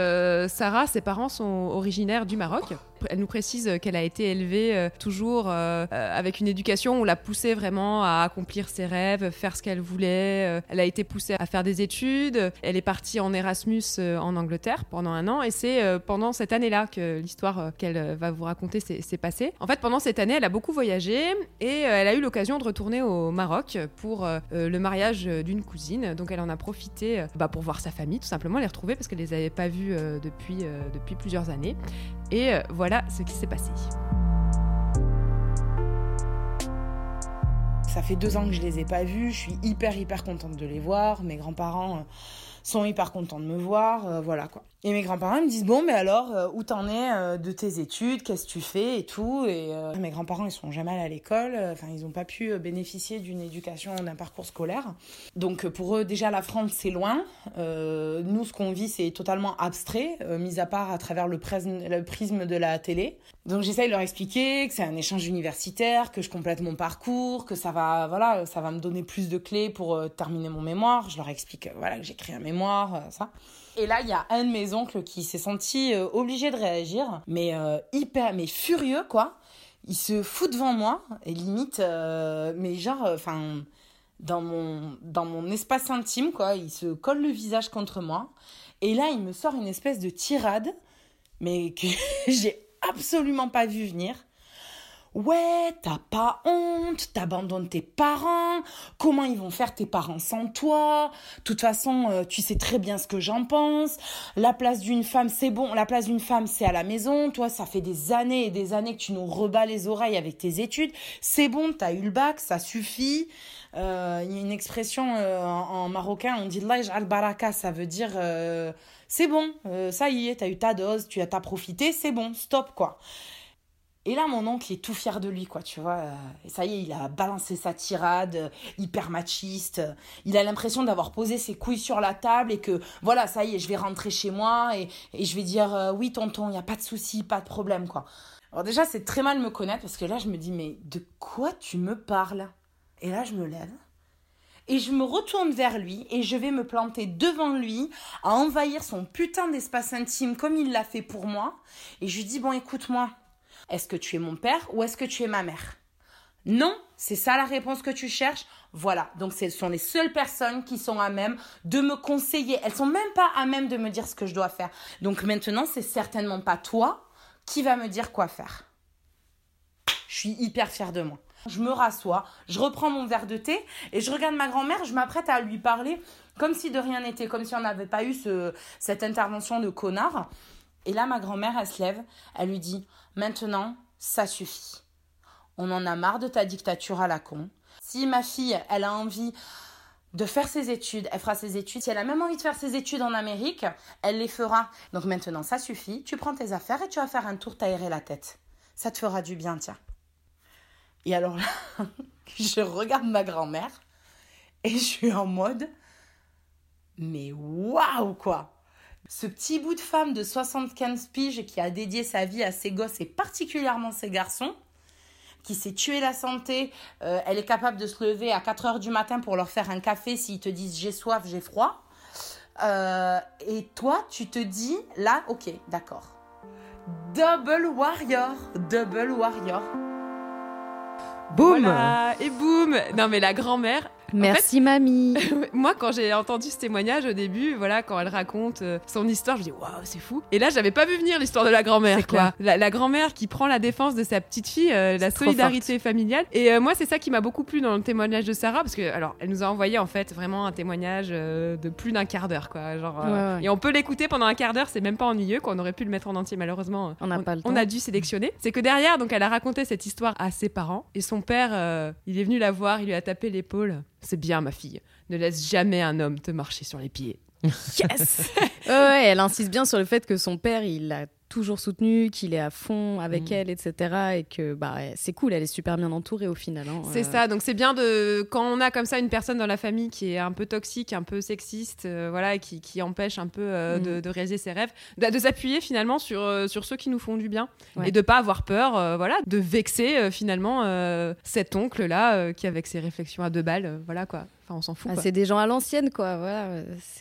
Sarah, ses parents sont originaires du Maroc. Elle nous précise qu'elle a été élevée euh, toujours euh, euh, avec une éducation où on l'a poussée vraiment à accomplir ses rêves, faire ce qu'elle voulait. Elle a été poussée à faire des études. Elle est partie en Erasmus en Angleterre pendant un an et c'est pendant cette année-là que l'histoire qu'elle va vous raconter s'est passée. En fait, pendant cette année, elle a beaucoup voyagé et elle a eu l'occasion de retourner au Maroc pour le mariage d'une cousine. Donc elle en a profité bah, pour voir sa famille, tout simplement, les retrouver parce qu'elle les avait pas vus depuis, depuis plusieurs années. Et euh, voilà ce qui s'est passé. Ça fait deux ans que je les ai pas vus. Je suis hyper hyper contente de les voir. Mes grands-parents euh, sont hyper contents de me voir. euh, voilà quoi. Et mes grands-parents me disent bon mais alors euh, où t'en es euh, de tes études? Qu'est-ce que tu fais et tout? Et euh, mes grands-parents ils sont jamais allés à l'école. Enfin ils ont pas pu bénéficier d'une éducation d'un parcours scolaire. Donc pour eux déjà la France c'est loin. Nous ce qu'on vit c'est totalement abstrait, mis à part à travers le prisme, le prisme de la télé. Donc j'essaye de leur expliquer que c'est un échange universitaire, que je complète mon parcours, que ça va, voilà, ça va me donner plus de clés pour terminer mon mémoire. Je leur explique, voilà, que j'écris un mémoire, ça. Et là, il y a un de mes oncles qui s'est senti euh, obligé de réagir, mais euh, hyper, mais furieux, quoi. Il se fout devant moi et limite, euh, mais genre, enfin, dans mon dans mon espace intime, quoi. Il se colle le visage contre moi et là, il me sort une espèce de tirade, mais que j'ai absolument pas vu venir. Ouais, t'as pas honte, t'abandonnes tes parents, comment ils vont faire tes parents sans toi? De toute façon, euh, tu sais très bien ce que j'en pense. La place d'une femme, c'est bon, la place d'une femme, c'est à la maison. Toi, ça fait des années et des années que tu nous rebats les oreilles avec tes études. C'est bon, t'as eu le bac, ça suffit. Euh, Il y a une expression euh, en, en marocain, on dit Laj al-baraka, ça veut dire euh, c'est bon, euh, ça y est, t'as eu ta dose, tu as t'as profité, c'est bon, stop quoi. Et là, mon oncle est tout fier de lui, quoi, tu vois. euh, Et ça y est, il a balancé sa tirade, euh, hyper machiste. Il a l'impression d'avoir posé ses couilles sur la table et que, voilà, ça y est, je vais rentrer chez moi et, je vais dire, euh, oui, tonton, il n'y a pas de souci, pas de problème, quoi. Alors déjà, c'est très mal me connaître parce que là, je me dis, mais de quoi tu me parles? Et là, je me lève et je me retourne vers lui et je vais me planter devant lui, à envahir son putain d'espace intime comme il l'a fait pour moi. Et je lui dis, bon, écoute-moi, est-ce que tu es mon père ou est-ce que tu es ma mère? Non, c'est ça la réponse que tu cherches? Voilà, donc ce sont les seules personnes qui sont à même de me conseiller. Elles sont même pas à même de me dire ce que je dois faire. Donc maintenant, c'est certainement pas toi qui va me dire quoi faire. Je suis hyper fière de moi. Je me rassois, je reprends mon verre de thé et je regarde ma grand-mère, je m'apprête à lui parler comme si de rien n'était, comme si on n'avait pas eu ce, cette intervention de connard. Et là, ma grand-mère, elle se lève, elle lui dit Maintenant, ça suffit. On en a marre de ta dictature à la con. Si ma fille, elle a envie de faire ses études, elle fera ses études. Si elle a même envie de faire ses études en Amérique, elle les fera. Donc maintenant, ça suffit. Tu prends tes affaires et tu vas faire un tour t'aérer la tête. Ça te fera du bien, tiens. Et alors là, je regarde ma grand-mère et je suis en mode mais waouh quoi ce petit bout de femme de 75 piges qui a dédié sa vie à ses gosses et particulièrement ses garçons, qui s'est tué la santé, euh, elle est capable de se lever à 4 heures du matin pour leur faire un café s'ils te disent j'ai soif, j'ai froid. Euh, et toi, tu te dis là, ok, d'accord. Double warrior, double warrior. Boum Et boum Non mais la grand-mère, Merci mamie. moi, quand j'ai entendu ce témoignage au début, voilà, quand elle raconte euh, son histoire, je me dis waouh, c'est fou. Et là, j'avais pas vu venir l'histoire de la grand-mère, quoi. La, grand-mère qui prend la défense de sa petite fille, euh, la solidarité familiale. Et euh, moi, c'est ça qui m'a beaucoup plu dans le témoignage de Sarah, parce que alors, elle nous a envoyé en fait vraiment un témoignage de plus d'un quart d'heure, quoi. Genre, et on peut l'écouter pendant un quart d'heure, c'est même pas ennuyeux, qu'on aurait pu le mettre en entier, malheureusement. On a pas le temps. On a dû sélectionner. C'est que derrière, donc, elle a raconté cette histoire à ses parents, et son père, il est venu la voir, il lui a tapé l'épaule. C'est bien, ma fille. Ne laisse jamais un homme te marcher sur les pieds. Yes ouais, elle insiste bien sur le fait que son père, il a toujours soutenu, qu'il est à fond avec mm. elle, etc. Et que bah, c'est cool, elle est super bien entourée au final. Hein, c'est euh. ça, donc c'est bien de quand on a comme ça une personne dans la famille qui est un peu toxique, un peu sexiste, euh, voilà, qui, qui, empêche un peu euh, de, mm. de, réaliser ses rêves, de, s'appuyer finalement sur, sur ceux qui nous font du bien et de pas avoir peur, voilà, de vexer finalement cet oncle là qui avec ses réflexions à deux balles, voilà quoi. Enfin, on s'en fout. Ah, c'est des gens à l'ancienne, quoi. Voilà,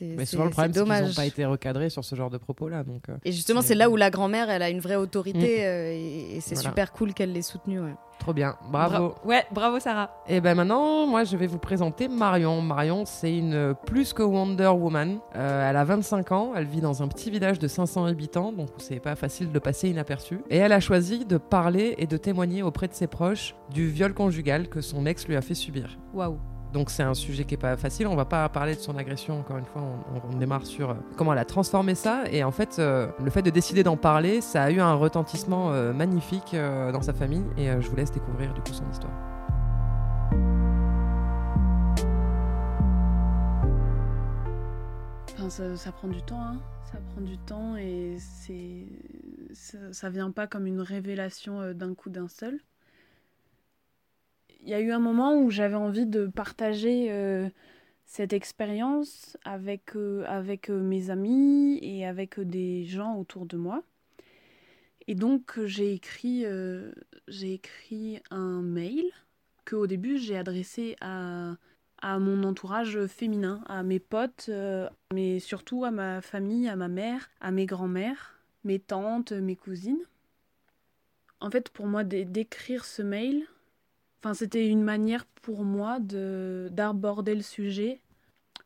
Mais souvent, le problème, c'est qu'ils n'ont pas été recadrés sur ce genre de propos-là. Donc, et justement, c'est là où la grand-mère, elle a une vraie autorité mm. euh, et, c'est super cool qu'elle l'ait soutenue. Ouais. Trop bien, bravo. ouais, bravo Sarah. Et ben maintenant, moi je vais vous présenter Marion. Marion, c'est une plus que Wonder Woman. Euh, elle a 25 ans, elle vit dans un petit village de 500 habitants, donc c'est pas facile de passer inaperçu. Et elle a choisi de parler et de témoigner auprès de ses proches du viol conjugal que son ex lui a fait subir. Waouh. Donc c'est un sujet qui est pas facile. On va pas parler de son agression encore une fois. On, démarre sur euh, comment elle a transformé ça. Et en fait, euh, le fait de décider d'en parler, ça a eu un retentissement euh, magnifique dans sa famille. Et je vous laisse découvrir du coup son histoire. ça, prend du temps, hein. ça prend du temps et c'est ça, ça vient pas comme une révélation d'un coup d'un seul il y a eu un moment où j'avais envie de partager euh, cette expérience avec, euh, avec euh, mes amis et avec des gens autour de moi. Et donc j'ai écrit, j'ai écrit un mail que au début j'ai adressé à, à mon entourage féminin, à mes potes, mais surtout à ma famille, à ma mère, à mes grands-mères, mes tantes, mes cousines. En fait, pour moi, d'écrire ce mail, Enfin, c'était une manière pour moi de d'aborder le sujet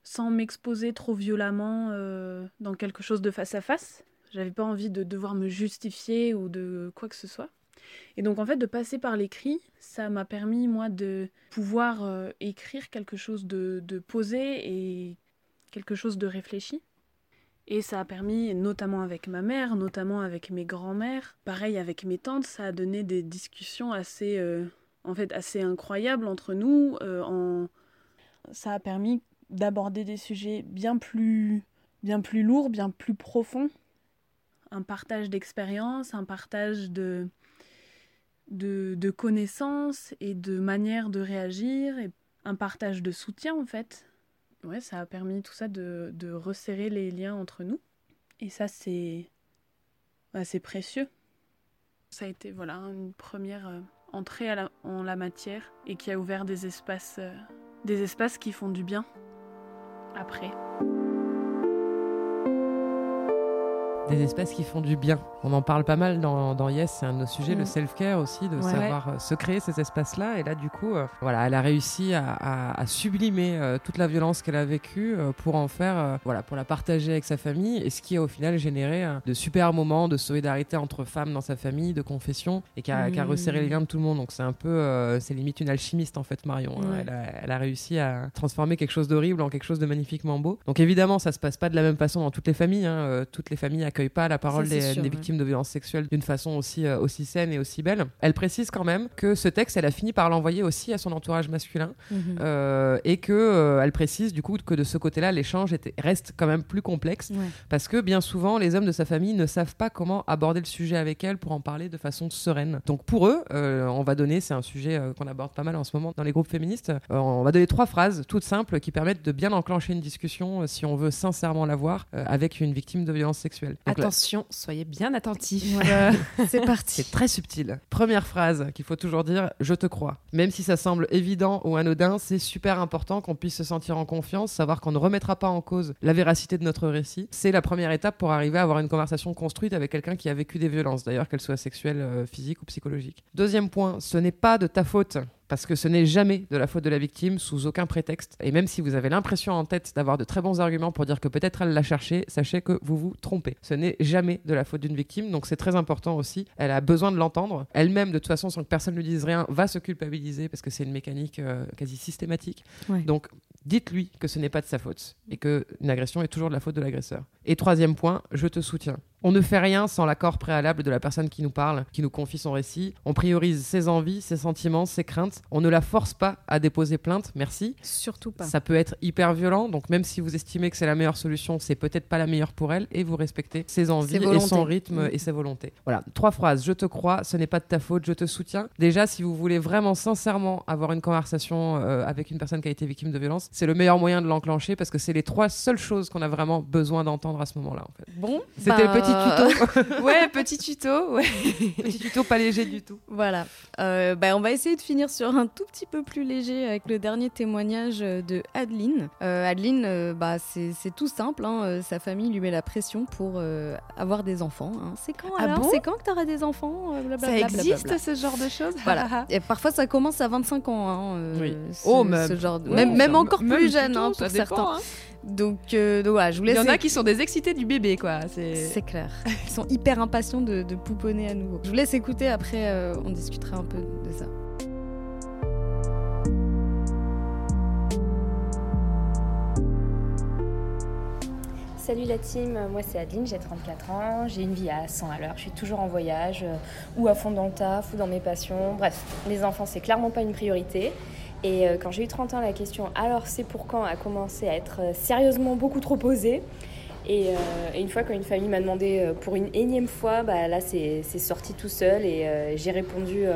sans m'exposer trop violemment euh, dans quelque chose de face à face. J'avais pas envie de devoir me justifier ou de quoi que ce soit. Et donc en fait de passer par l'écrit, ça m'a permis moi de pouvoir euh, écrire quelque chose de, de posé et quelque chose de réfléchi. Et ça a permis, notamment avec ma mère, notamment avec mes grands-mères, pareil avec mes tantes, ça a donné des discussions assez euh, en fait assez incroyable entre nous. Euh, en... Ça a permis d'aborder des sujets bien plus, bien plus lourds, bien plus profonds. Un partage d'expériences, un partage de, de, de, connaissances et de manières de réagir, et un partage de soutien en fait. Ouais, ça a permis tout ça de, de resserrer les liens entre nous. Et ça, c'est c'est précieux. Ça a été voilà une première... Entrée en la matière et qui a ouvert des espaces euh, des espaces qui font du bien après. Des espaces qui font du bien. On en parle pas mal dans, dans Yes, c'est un de nos sujets, Mm. le self-care aussi, de Ouais. savoir euh, se créer ces espaces-là. Et là, du coup, euh, voilà, elle a réussi à, à- à sublimer euh, toute la violence qu'elle a vécue euh, pour en faire, voilà, pour la partager avec sa famille. Et ce qui a au final généré de super moments de solidarité entre femmes dans sa famille, de confession, et qui a, Mm. resserré les liens de tout le monde. Donc c'est un peu, c'est limite une alchimiste en fait, Marion. hein. Ouais. Elle, a, elle a réussi à transformer quelque chose d'horrible en quelque chose de magnifiquement beau. Donc évidemment, ça se passe pas de la même façon dans toutes les familles. hein. Toutes les familles accueillent pas la parole des, sûr, des ouais. victimes de violences sexuelles d'une façon aussi, euh, aussi saine et aussi belle. Elle précise quand même que ce texte, elle a fini par l'envoyer aussi à son entourage masculin Mhm. euh, et que euh, elle précise du coup que de ce côté-là, l'échange reste quand même plus complexe Ouais. parce que bien souvent, les hommes de sa famille ne savent pas comment aborder le sujet avec elle pour en parler de façon sereine. Donc pour eux, euh, on va donner, c'est un sujet qu'on aborde pas mal en ce moment dans les groupes féministes, on va donner trois phrases toutes simples qui permettent de bien enclencher une discussion si on veut sincèrement l'avoir avec une victime de violence sexuelle. Donc, Attention, soyez bien attentifs. Ouais. C'est parti. c'est très subtil. Première phrase qu'il faut toujours dire, je te crois. Même si ça semble évident ou anodin, c'est super important qu'on puisse se sentir en confiance, savoir qu'on ne remettra pas en cause la véracité de notre récit. C'est la première étape pour arriver à avoir une conversation construite avec quelqu'un qui a vécu des violences, d'ailleurs qu'elles soient sexuelles, euh, physiques ou psychologiques. Deuxième point, ce n'est pas de ta faute. Parce que ce n'est jamais de la faute de la victime sous aucun prétexte. Et même si vous avez l'impression en tête d'avoir de très bons arguments pour dire que peut-être elle l'a cherché, sachez que vous vous trompez. Ce n'est jamais de la faute d'une victime, donc c'est très important aussi. Elle a besoin de l'entendre. Elle-même, de toute façon, sans que personne ne lui dise rien, va se culpabiliser parce que c'est une mécanique euh, quasi systématique. Ouais. Donc dites-lui que ce n'est pas de sa faute et que une agression est toujours de la faute de l'agresseur. Et troisième point, je te soutiens. On ne fait rien sans l'accord préalable de la personne qui nous parle, qui nous confie son récit. On priorise ses envies, ses sentiments, ses craintes. On ne la force pas à déposer plainte, merci. Surtout pas. Ça peut être hyper violent, donc même si vous estimez que c'est la meilleure solution, c'est peut-être pas la meilleure pour elle, et vous respectez ses envies et son rythme Mm. et ses volontés. Voilà, trois phrases. Je te crois, ce n'est pas de ta faute, je te soutiens. Déjà, si vous voulez vraiment sincèrement avoir une conversation euh, avec une personne qui a été victime de violence, c'est le meilleur moyen de l'enclencher parce que c'est les trois seules choses qu'on a vraiment besoin d'entendre à ce moment-là. En fait. Bon, C'était bah, le petit tuto. ouais, petit tuto. Ouais. petit tuto pas léger du tout. Voilà. Euh, bah, on va essayer de finir sur un tout petit peu plus léger avec le dernier témoignage euh, de Adeline. Euh, Adeline, euh, bah, c'est tout simple. hein, euh, Sa famille lui met la pression pour euh, avoir des enfants. hein. C'est quand Ah alors? bon? C'est quand que tu auras des enfants Euh, Ça blablabla, existe blablabla. ce genre de choses? Voilà. Et parfois, ça commence à 25 ans. hein, euh, Oui. ce, Oh, même. ce genre de- Ouais, même, encore même plus jeune hein, pour dépend, certains. hein. Donc, euh, donc voilà, je vous Il laisse. y en a qui sont des excités du bébé, quoi. C'est C'est clair. Ils sont hyper impatients de, de pouponner à nouveau. Je vous laisse écouter, après euh, on discutera un peu de ça. Salut la team, moi c'est Adeline, j'ai 34 ans, j'ai une vie à 100 à l'heure, je suis toujours en voyage, euh, ou à fond dans le taf, ou dans mes passions. Bref, les enfants c'est clairement pas une priorité. Et euh, quand j'ai eu 30 ans, la question alors c'est pour quand a commencé à être euh, sérieusement beaucoup trop posée. Et, euh, et une fois qu'une famille m'a demandé pour une énième fois, bah, là c'est sorti tout seul et j'ai répondu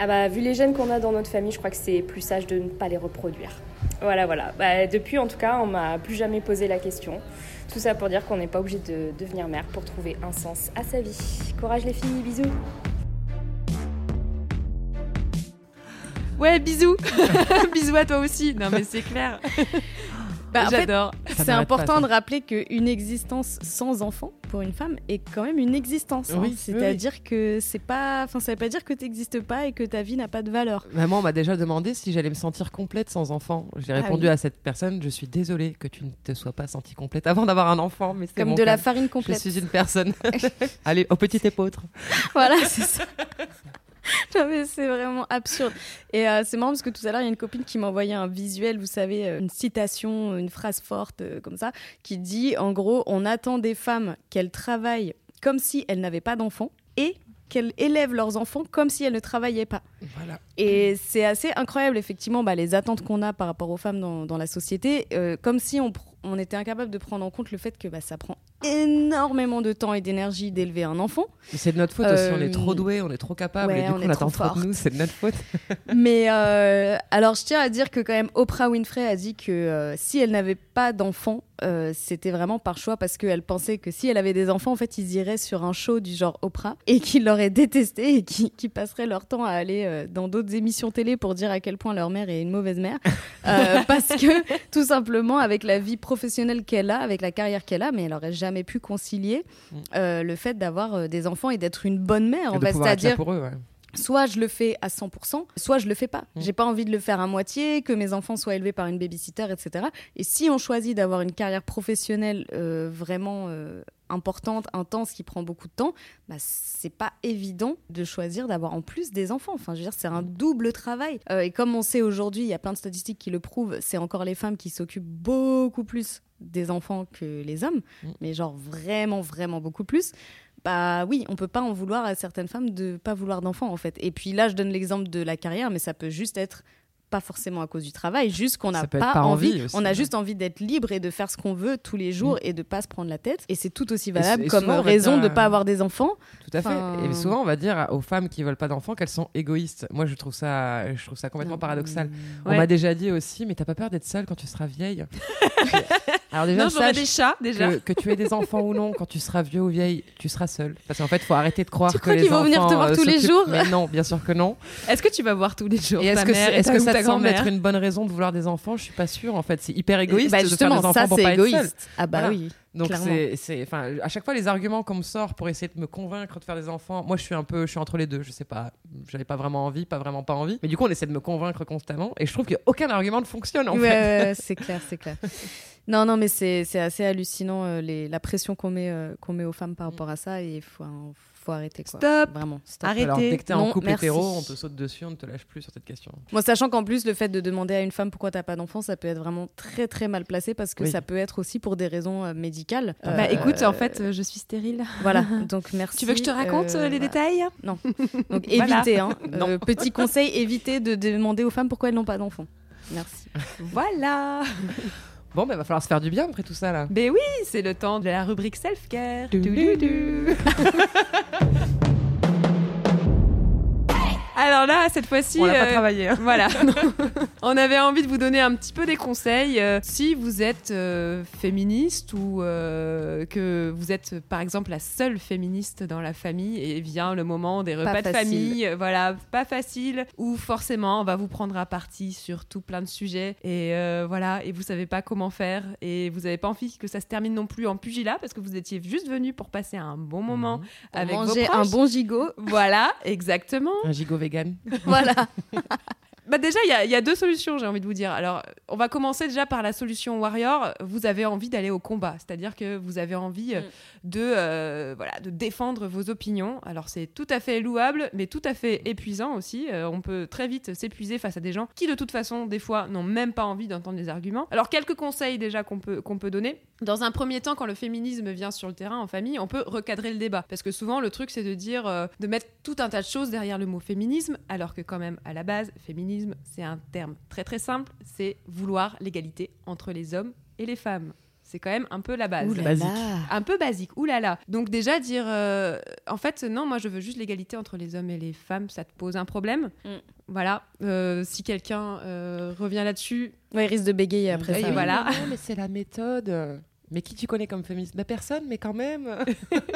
ah bah, vu les gènes qu'on a dans notre famille, je crois que c'est plus sage de ne pas les reproduire. Voilà, voilà. Bah, depuis, en tout cas, on m'a plus jamais posé la question. Tout ça pour dire qu'on n'est pas obligé de devenir mère pour trouver un sens à sa vie. Courage les filles, bisous. Ouais, bisous. bisous à toi aussi. Non, mais c'est clair. Bah, en fait, J'adore. C'est pas, important de rappeler qu'une existence sans enfant pour une femme est quand même une existence. hein. Oui, oui, C'est-à-dire que c'est pas, enfin ça veut pas dire que tu n'existes pas et que ta vie n'a pas de valeur. Maman m'a déjà demandé si j'allais me sentir complète sans enfant. J'ai Ah répondu oui. à cette personne Je suis désolée que tu ne te sois pas sentie complète avant d'avoir un enfant, mais Comme mon de la farine Je complète. suis une personne. Allez, au petit épeautre. voilà, c'est ça. Non, mais c'est vraiment absurde. Et euh, c'est marrant parce que tout à l'heure, il y a une copine qui m'a envoyé un visuel, vous savez, euh, une citation, une phrase forte euh, comme ça, qui dit en gros, on attend des femmes qu'elles travaillent comme si elles n'avaient pas d'enfants et qu'elles élèvent leurs enfants comme si elles ne travaillaient pas. Voilà. Et c'est assez incroyable, effectivement, bah, les attentes qu'on a par rapport aux femmes dans, dans la société, euh, comme si on était incapable de prendre en compte le fait que bah, ça prend énormément de temps et d'énergie d'élever un enfant. C'est de notre faute aussi, on Euh, est trop doués, on est trop capables, ouais, et du on coup on attend trop trop de nous, c'est de notre faute. Mais euh, alors, je tiens à dire que quand même, Oprah Winfrey a dit que euh, si elle n'avait pas d'enfants, euh, c'était vraiment par choix parce qu'elle pensait que si elle avait des enfants, en fait, ils iraient sur un show du genre Oprah et qu'ils l'auraient détesté et qui qui passeraient leur temps à aller euh, dans d'autres émissions télé pour dire à quel point leur mère est une mauvaise mère. Euh, parce que tout simplement, avec la vie professionnelle qu'elle a, avec la carrière qu'elle a, mais elle aurait jamais pu concilier euh, le fait d'avoir euh, des enfants et d'être une bonne mère. Et En fait, c'est-à-dire pour eux, ouais. soit je le fais à 100%, soit je le fais pas. J'ai pas envie de le faire à moitié, que mes enfants soient élevés par une babysitter, etc. Et si on choisit d'avoir une carrière professionnelle euh, vraiment euh, importante, intense, qui prend beaucoup de temps, bah, c'est pas évident de choisir d'avoir en plus des enfants. Enfin, je veux dire, c'est un double travail. Euh, et comme on sait aujourd'hui, il y a plein de statistiques qui le prouvent, c'est encore les femmes qui s'occupent beaucoup plus des enfants que les hommes, mais genre vraiment, vraiment beaucoup plus bah oui, on peut pas en vouloir à certaines femmes de pas vouloir d'enfants en fait. Et puis là, je donne l'exemple de la carrière, mais ça peut juste être pas forcément à cause du travail, juste qu'on n'a pas envie. envie aussi, on a ouais. juste envie d'être libre et de faire ce qu'on veut tous les jours et de pas se prendre la tête. Et c'est tout aussi valable et comme raison de pas euh, avoir des enfants. Tout à fait. Enfin, Et souvent, on va dire aux femmes qui veulent pas d'enfants qu'elles sont égoïstes. Moi, je trouve ça, je trouve ça complètement paradoxal. On Ouais. m'a déjà dit aussi, mais t'as pas peur d'être seule quand tu seras vieille? Alors déjà, Non, sache des chats, déjà. Que, que tu aies des enfants ou non, quand tu seras vieux ou vieille, tu seras seule. Parce qu'en fait, faut arrêter de croire Tu que crois les qu'ils vont venir te voir euh, tous les jours Mais non, bien sûr que non. Est-ce que tu vas voir tous les jours est-ce que, est-ce ta- que ça te semble être une bonne raison de vouloir des enfants? Je suis pas sûre. En fait, c'est hyper égoïste Bah, de faire des enfants ça, pour pas être égoïste. seule. Ah bah oui, Donc c'est, enfin, à chaque fois les arguments qu'on me sort pour essayer de me convaincre de faire des enfants, moi je suis un peu, je suis entre les deux. Je sais pas, j'avais pas vraiment envie, pas vraiment pas envie. Mais du coup, on essaie de me convaincre constamment, et je trouve qu'aucun argument ne fonctionne en Ouais, fait. c'est clair, c'est clair. Non, non, mais c'est c'est assez hallucinant euh, les, la pression qu'on met, euh, qu'on met aux femmes par rapport à ça et il faut, hein, faut arrêter. Quoi. Stop Vraiment, stop. Alors dès que t'es en couple merci. hétéro, on te saute dessus, on ne te lâche plus sur cette question. Moi, sachant qu'en plus, le fait de demander à une femme pourquoi t'as pas d'enfant, ça peut être vraiment très très mal placé parce que Oui. ça peut être aussi pour des raisons euh, médicales. Bah Euh, écoute, en fait, je suis stérile. Voilà, donc merci. Tu veux que je te raconte les voilà. détails? Non. Donc Voilà. évitez, hein. Non. Euh, petit conseil, évitez de demander aux femmes pourquoi elles n'ont pas d'enfants. Merci. Voilà. Bon, bah va falloir se faire du bien après tout ça là. Ben oui, c'est le temps de la rubrique self-care. Touloulou. Alors là, cette fois-ci, On pas euh, travaillé, hein. Voilà. On avait envie de vous donner un petit peu des conseils. euh, si vous êtes euh, féministe ou euh, que vous êtes, par exemple, la seule féministe dans la famille et vient le moment des repas de facile. famille, voilà, pas facile, ou forcément on va vous prendre à partie sur tout plein de sujets et euh, voilà, et vous savez pas comment faire et vous avez pas envie que ça se termine non plus en pugilat parce que vous étiez juste venu pour passer un bon moment Pour avec manger vos un proches. bon gigot. Voilà, exactement. Un gigot vegan. Voilà. Bah déjà, il y a- il y, a deux solutions, j'ai envie de vous dire. Alors, on va commencer déjà par la solution warrior. Vous avez envie d'aller au combat, c'est-à-dire que vous avez envie euh, de, euh, voilà, de défendre vos opinions. Alors, c'est tout à fait louable, mais tout à fait épuisant aussi. Euh, on peut très vite s'épuiser face à des gens qui, de toute façon, des fois, n'ont même pas envie d'entendre des arguments. Alors, quelques conseils déjà qu'on peut, qu'on peut donner. Dans un premier temps, quand le féminisme vient sur le terrain en famille, on peut recadrer le débat. Parce que souvent, le truc, c'est de dire, euh, de mettre tout un tas de choses derrière le mot féminisme, alors que quand même, à la base, féminisme, c'est un terme très très simple, c'est vouloir l'égalité entre les hommes et les femmes. C'est quand même un peu la base. Ouh là Basique. là. Un peu basique, oulala. Donc déjà dire, euh, en fait, non, moi je veux juste l'égalité entre les hommes et les femmes, ça te pose un problème. Mm. Voilà, Euh, si quelqu'un euh, revient là-dessus... Ouais, il risque de bégayer après Et ça. voilà. Mais, non, mais c'est la méthode. Mais qui tu connais comme féministe? Bah personne, mais quand même.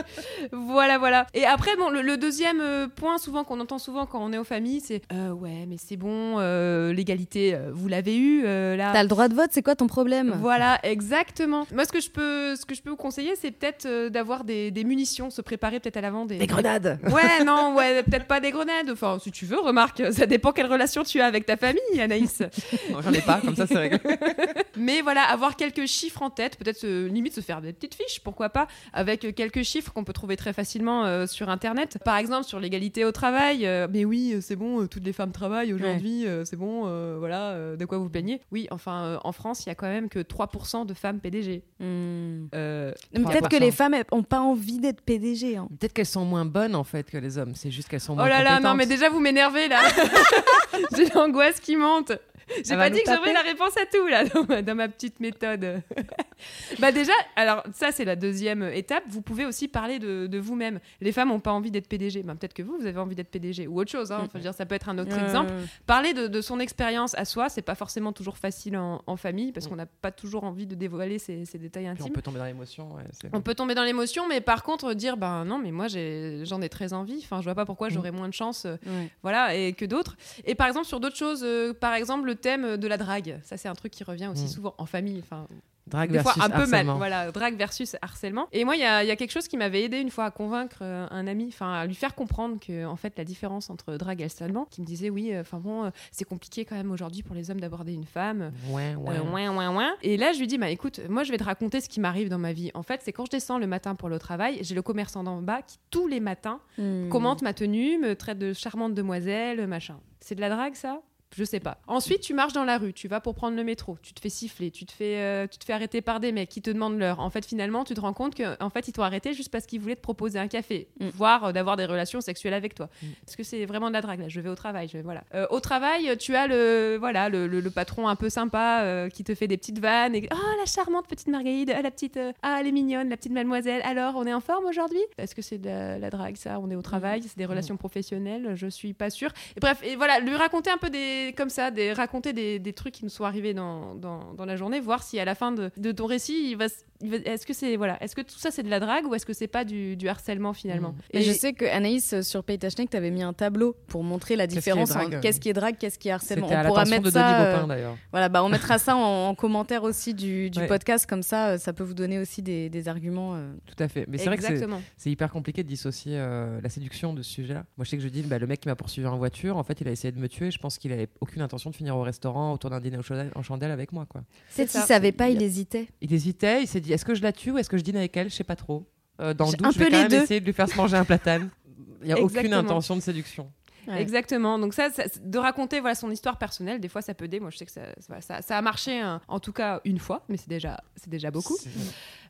voilà, voilà. Et après, bon, le, le deuxième euh, point, souvent qu'on entend souvent quand on est aux familles, c'est euh, ouais, mais c'est bon, euh, l'égalité, vous l'avez eu euh, là. T'as le droit de vote, c'est quoi ton problème? Voilà, exactement. Moi, ce que je peux, ce que je peux vous conseiller, c'est peut-être euh, d'avoir des, des munitions, se préparer peut-être à l'avant des... Des grenades. Ouais, non, ouais, peut-être pas des grenades. Enfin, si tu veux, remarque, ça dépend quelle relation tu as avec ta famille, Anaïs. Non, J'en ai pas, comme ça c'est réglé. Mais voilà, avoir quelques chiffres en tête, peut-être limite se faire des petites fiches, pourquoi pas, avec quelques chiffres qu'on peut trouver très facilement euh, sur Internet. Par exemple, sur l'égalité au travail. euh, mais oui, euh, c'est bon, euh, toutes les femmes travaillent aujourd'hui, euh, c'est bon, euh, voilà, euh, de quoi vous plaignez Oui, enfin, euh, en France, il y a quand même que 3% de femmes PDG. Hmm. Euh, Peut-être que les femmes elles ont pas envie d'être PDG. hein. Peut-être qu'elles sont moins bonnes en fait que les hommes. C'est juste qu'elles sont moins Oh là là, non, mais déjà vous m'énervez là. J'ai l'angoisse qui monte. J'ai pas dit que j'aurais la réponse à tout là dans ma, dans ma petite méthode. bah déjà, alors ça c'est la deuxième étape. Vous pouvez aussi parler de, de vous-même. Les femmes n'ont pas envie d'être PDG. Bah, peut-être que vous, vous avez envie d'être PDG ou autre chose. Hein. Enfin, je veux dire, ça peut être un autre Ouais, exemple. Parler de, de son expérience à soi, c'est pas forcément toujours facile en, en famille parce qu'on n'a pas toujours envie de dévoiler ces, ces détails Puis on intimes. peut tomber dans l'émotion. ouais, On peut tomber dans l'émotion, mais par contre dire ben non, mais moi j'en ai, très envie. Enfin, je vois pas pourquoi j'aurais moins de chance, euh, Ouais. voilà, et que d'autres. Et par exemple sur d'autres choses, euh, par exemple le thème de la drague, ça c'est un truc qui revient aussi Mm. souvent en famille. Enfin, Drague des fois versus un peu mal, harcèlement. voilà, drague versus harcèlement. Et moi, il y a, il y a quelque chose qui m'avait aidé une fois à convaincre euh, un ami, enfin à lui faire comprendre que en fait la différence entre drague et harcèlement, qui me disait oui, enfin bon, euh, c'est compliqué quand même aujourd'hui pour les hommes d'aborder une femme. Ouais, ouais. Euh, ouin, ouin, ouin. Et là, je lui dis, bah écoute, moi, je vais te raconter ce qui m'arrive dans ma vie. En fait, c'est quand je descends le matin pour le travail, j'ai le commerçant d'en bas qui, tous les matins, Hmm. commente ma tenue, me traite de charmante demoiselle, machin. C'est de la drague, ça? Je sais pas. Ensuite, tu marches dans la rue, tu vas pour prendre le métro, tu te fais siffler, tu te fais, euh, tu te fais arrêter par des mecs qui te demandent l'heure. En fait, finalement, tu te rends compte que, en fait, ils t'ont arrêté juste parce qu'ils voulaient te proposer un café, Mm. voire euh, d'avoir des relations sexuelles avec toi. Mm. Parce que c'est vraiment de la drague. Là, je vais au travail, je vais, voilà. Euh, au travail, tu as le, voilà, le, le- le patron un peu sympa euh, qui te fait des petites vannes et oh la charmante petite Marguerite, ah, la petite, euh, ah elle est mignonne, la petite mademoiselle. Alors, on est en forme aujourd'hui? Est-ce que c'est de la, la drague ça On est au travail, c'est des relations professionnelles, je suis pas sûre. Et bref, et voilà, lui raconter un peu des comme ça, des raconter des, trucs qui nous sont arrivés dans, la journée, voir si à la fin de, ton récit, il va, s- il va- est-ce que c'est voilà, est-ce que tout ça c'est de la drague ou est-ce que c'est pas du, du harcèlement finalement Et, je sais que Anaïs euh, sur Paytachnik t'avais mis un tableau pour montrer la Qu'est-ce qui est différence drague, entre euh, qu'est-ce qui est drague, qu'est-ce qui est harcèlement. C'était à On pourra mettre de ça. Denis euh. Voilà, bah on mettra ça en, en commentaire aussi du, du Ouais. podcast comme ça, ça peut vous donner aussi des, des arguments. euh. Tout à fait. Mais c'est vrai que c'est- Exactement. c'est hyper compliqué de dissocier euh, la séduction de ce sujet-là. Moi, je sais que je dis, bah, le mec qui m'a poursuivi en voiture, en fait, il a essayé de me tuer. Je pense qu'il avait aucune intention de finir au restaurant autour d'un dîner en chandelle avec moi. Quoi. Ça. qu'il savait pas, il hésitait. Il hésitait, il s'est dit, est-ce que je la tue ou est-ce que je dîne avec elle? Je sais pas trop. Euh, dans le doute, un je vais quand même deux. essayer de lui faire se manger un platane. Il n'y a aucune intention de séduction. Ouais. Exactement. Donc ça, ça- de raconter voilà son histoire personnelle, des fois ça peut aider. Moi, je sais que ça, ça, ça- ça a marché hein, en tout cas une fois, mais c'est déjà, c'est déjà beaucoup.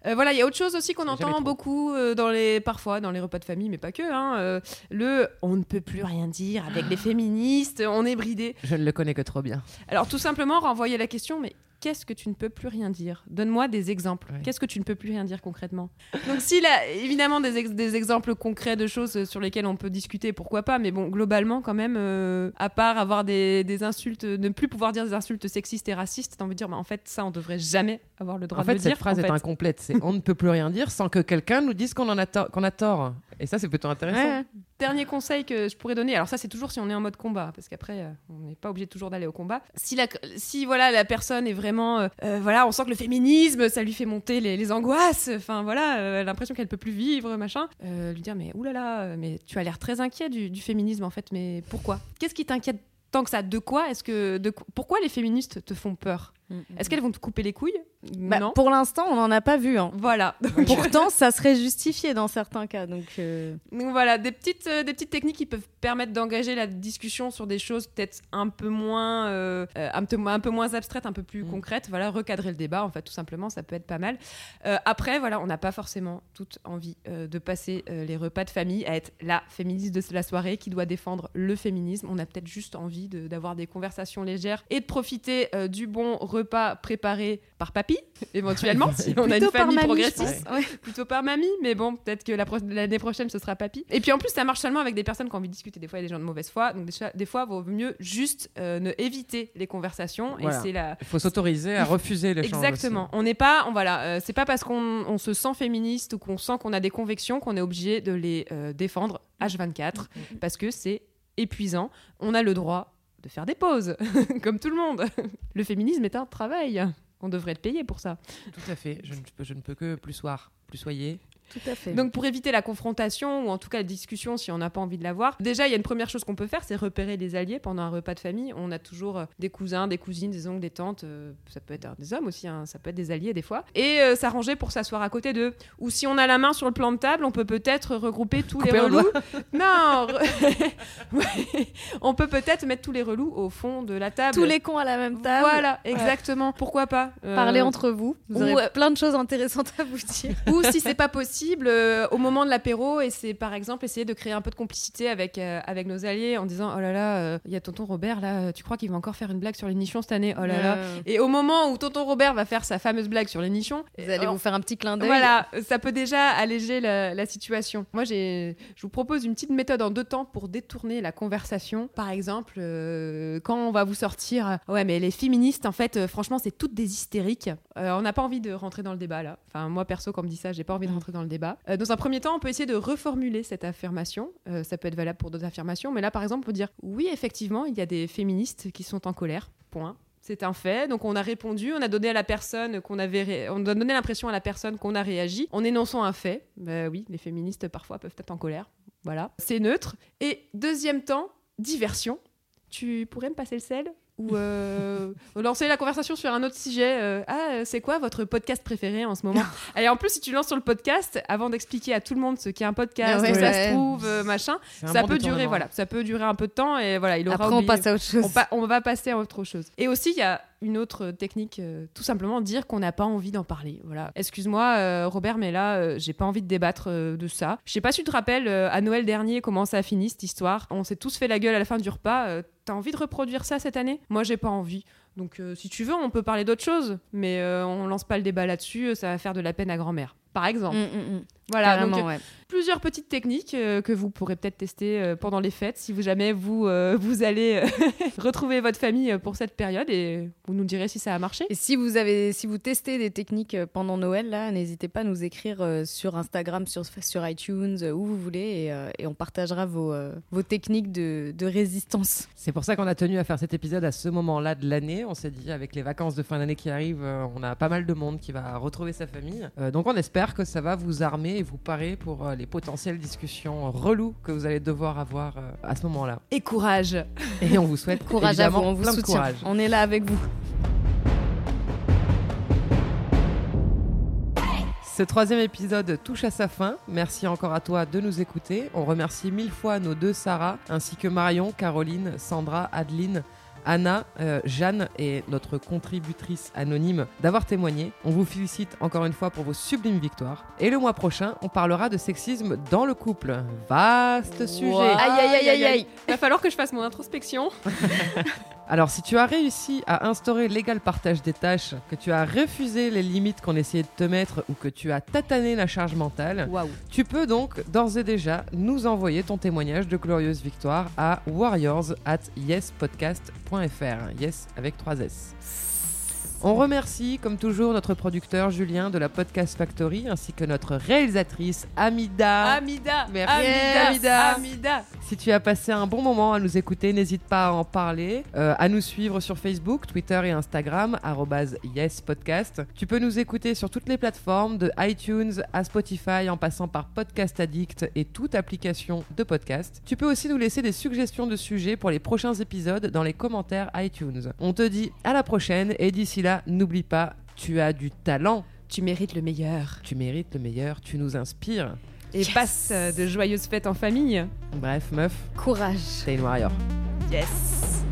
Euh, voilà, il y a autre chose aussi qu'on entend beaucoup euh, dans les, parfois dans les repas de famille, mais pas que. hein, euh, le, on ne peut plus rien dire avec les féministes, on est bridé. Je ne le connais que trop bien. Alors tout simplement renvoyer la question, mais qu'est-ce que tu ne peux plus rien dire? Donne-moi des exemples. Ouais. Qu'est-ce que tu ne peux plus rien dire concrètement? Donc s'il a évidemment des, ex- des exemples concrets de choses euh, sur lesquelles on peut discuter, pourquoi pas, mais bon, globalement quand même, euh, à part avoir des, des insultes, ne plus pouvoir dire des insultes sexistes et racistes, t'as envie de dire, bah, en fait ça on devrait jamais avoir le droit En de fait, le cette dire. phrase en est fait. incomplète. C'est on ne peut plus rien dire sans que quelqu'un nous dise qu'on en a, to- qu'on a tort. Et ça, c'est plutôt intéressant. Ouais. Dernier conseil que je pourrais donner, alors ça c'est toujours si on est en mode combat, parce qu'après euh, on n'est pas obligé toujours d'aller au combat. Si la, si voilà la personne est vraiment, euh, euh, voilà, on sent que le féminisme ça lui fait monter les, les angoisses, enfin voilà, euh, elle a l'impression qu'elle peut plus vivre, machin. Euh, lui dire mais oulala, mais tu as l'air très inquiet du, du féminisme en fait, mais pourquoi? Qu'est-ce qui t'inquiète tant que ça? De quoi Est-ce que de qu- pourquoi les féministes te font peur? Est-ce qu'elles vont te couper les couilles Bah, Non. Pour l'instant, on n'en a pas vu. hein. Voilà. Pourtant, ça serait justifié dans certains cas. Donc, euh, Donc voilà, des petites, euh, des petites techniques qui peuvent permettre d'engager la discussion sur des choses peut-être un peu moins, euh, euh, un, peu, un peu moins abstraites, un peu plus concrètes. Voilà, recadrer le débat, en fait, tout simplement, ça peut être pas mal. Euh, après, voilà, on n'a pas forcément toute envie euh, de passer euh, les repas de famille à être la féministe de la soirée qui doit défendre le féminisme. On a peut-être juste envie de- d'avoir des conversations légères et de profiter euh, du bon repas préparé par papy, éventuellement, si on a une famille mamie, progressiste. Plutôt par mamie, mais bon, peut-être que l'année prochaine, ce sera papy. Et puis en plus, ça marche seulement avec des personnes qui ont envie de discuter. Des fois, il y a des gens de mauvaise foi. Donc, des, fois- des fois, il vaut mieux juste euh, ne éviter les conversations. Voilà. Et c'est la. Il faut s'autoriser à refuser l'échange. Exactement. On n'est pas, on, voilà, euh, c'est pas parce qu'on on se sent féministe ou qu'on sent qu'on a des convictions qu'on est obligé de les euh, défendre H24 parce que c'est épuisant. On a le droit de faire des pauses, comme tout le monde. Le féminisme est un travail. On devrait être payé pour ça. Tout à fait. Je ne je ne peux que plus soir, plus soyez. Tout à fait. Donc pour éviter la confrontation ou en tout cas la discussion si on n'a pas envie de l'avoir, déjà il y a une première chose qu'on peut faire, c'est repérer les alliés pendant un repas de famille. On a toujours euh, des cousins, des cousines, des oncles, des tantes, euh, ça peut être des hommes aussi, hein, ça peut être des alliés des fois, et euh, s'arranger pour s'asseoir à côté d'eux. Ou si on a la main sur le plan de table, on peut peut-être regrouper tous Couper les relous. Non, re- Ouais. on peut peut-être mettre tous les relous au fond de la table. Tous les cons à la même table. Voilà, exactement. Pourquoi pas Euh, Parlez entre vous. Vous ou, aurez plein de choses intéressantes à vous dire. ou si c'est pas possible, possible euh, au moment de l'apéro et c'est par exemple essayer de créer un peu de complicité avec, euh, avec nos alliés en disant oh là là, euh, il y a tonton Robert là, tu crois qu'il va encore faire une blague sur les nichons cette année? Oh là là. Et au moment où tonton Robert va faire sa fameuse blague sur les nichons, Vous allez euh, vous faire un petit clin d'œil. voilà, ça peut déjà alléger la, la situation. Moi, j'ai, je vous propose une petite méthode en deux temps pour détourner la conversation. Par exemple, quand on va vous sortir, ouais, mais les féministes, en fait, franchement, c'est toutes des hystériques. On n'a pas envie de rentrer dans le débat là. Enfin, moi perso, quand on me dit ça, j'ai pas envie de rentrer dans le débat. Euh, dans un premier temps, on peut essayer de reformuler cette affirmation. Euh, ça peut être valable pour d'autres affirmations, mais là, par exemple, on peut dire oui, effectivement, il y a des féministes qui sont en colère. Point. C'est un fait. Donc on a répondu, on a donné à la personne qu'on avait, on a donné l'impression à la personne qu'on a réagi en énonçant un fait. Bah oui, les féministes parfois peuvent être en colère. Voilà, c'est neutre. Et deuxième temps, diversion. Tu pourrais me passer le sel? Ou euh, lancer la conversation sur un autre sujet. euh, ah, c'est quoi votre podcast préféré en ce moment? Allez, en plus, si tu lances sur le podcast, avant d'expliquer à tout le monde ce qu'est un podcast, Ah ouais, où ça ouais. se trouve, euh, machin, ça bon peut durer, voilà, ça peut durer un peu de temps et voilà, il aura Après, on oublié. passe à autre chose. On, pa- on va passer à autre chose. Et aussi, il y a une autre technique, euh, tout simplement dire qu'on n'a pas envie d'en parler. Voilà. Excuse-moi, euh, Robert, mais là, euh, j'ai pas envie de débattre euh, de ça. Je sais pas si tu te rappelles euh, à Noël dernier comment ça a fini cette histoire? On s'est tous fait la gueule à la fin du repas. T'as envie de reproduire ça cette année? Moi, j'ai pas envie. Donc, euh, si tu veux, on peut parler d'autre chose, mais euh, on lance pas le débat là-dessus. euh, Ça va faire de la peine à grand-mère, par exemple. Mm, mm, mm. Voilà, Carrément, donc, ouais. plusieurs petites techniques euh, que vous pourrez peut-être tester euh, pendant les fêtes si vous jamais vous, euh, vous allez euh, retrouver votre famille euh, pour cette période et vous nous direz si ça a marché. Et si vous avez, si vous testez des techniques euh, pendant Noël, là, n'hésitez pas à nous écrire euh, sur Instagram, sur, sur iTunes, euh, où vous voulez, et, euh, et on partagera vos, euh, vos techniques de, de résistance. C'est pour ça qu'on a tenu à faire cet épisode à ce moment-là de l'année. On s'est dit, avec les vacances de fin d'année qui arrivent, euh, on a pas mal de monde qui va retrouver sa famille. Euh, donc on espère que ça va vous armer et vous parer pour euh, les potentielles discussions reloues que vous allez devoir avoir euh, à ce moment-là. Et courage Et on vous souhaite Courage à vous, on vous soutient. courage. On est là avec vous. Ce troisième épisode touche à sa fin. Merci encore à toi de nous écouter. On remercie mille fois nos deux Sarah, ainsi que Marion, Caroline, Sandra, Adeline, Anna, euh, Jeanne et notre contributrice anonyme d'avoir témoigné. On vous félicite encore une fois pour vos sublimes victoires. Et le mois prochain, on parlera de sexisme dans le couple. Vaste sujet. Aïe, aïe, aïe, aïe, aïe. Va falloir que je fasse mon introspection. Alors, si tu as réussi à instaurer l'égal partage des tâches, que tu as refusé les limites qu'on essayait de te mettre ou que tu as tatané la charge mentale, tu peux donc d'ores et déjà nous envoyer ton témoignage de glorieuse victoire à warriors at yespodcast.fr. Yes avec 3 S. On remercie, comme toujours, notre producteur Julien de la Podcast Factory ainsi que notre réalisatrice Amida. Amida Merci, Amida Amida. Amida Si tu as passé un bon moment à nous écouter, n'hésite pas à en parler, euh, à nous suivre sur Facebook, Twitter et Instagram, yespodcast. Tu peux nous écouter sur toutes les plateformes, de iTunes à Spotify, en passant par Podcast Addict et toute application de podcast. Tu peux aussi nous laisser des suggestions de sujets pour les prochains épisodes dans les commentaires iTunes. On te dit à la prochaine et d'ici là, n'oublie pas, tu as du talent. Tu mérites le meilleur. Tu mérites le meilleur, tu nous inspires. Et passe euh, de joyeuses fêtes en famille. Bref, meuf, Courage. t'es une warrior. Yes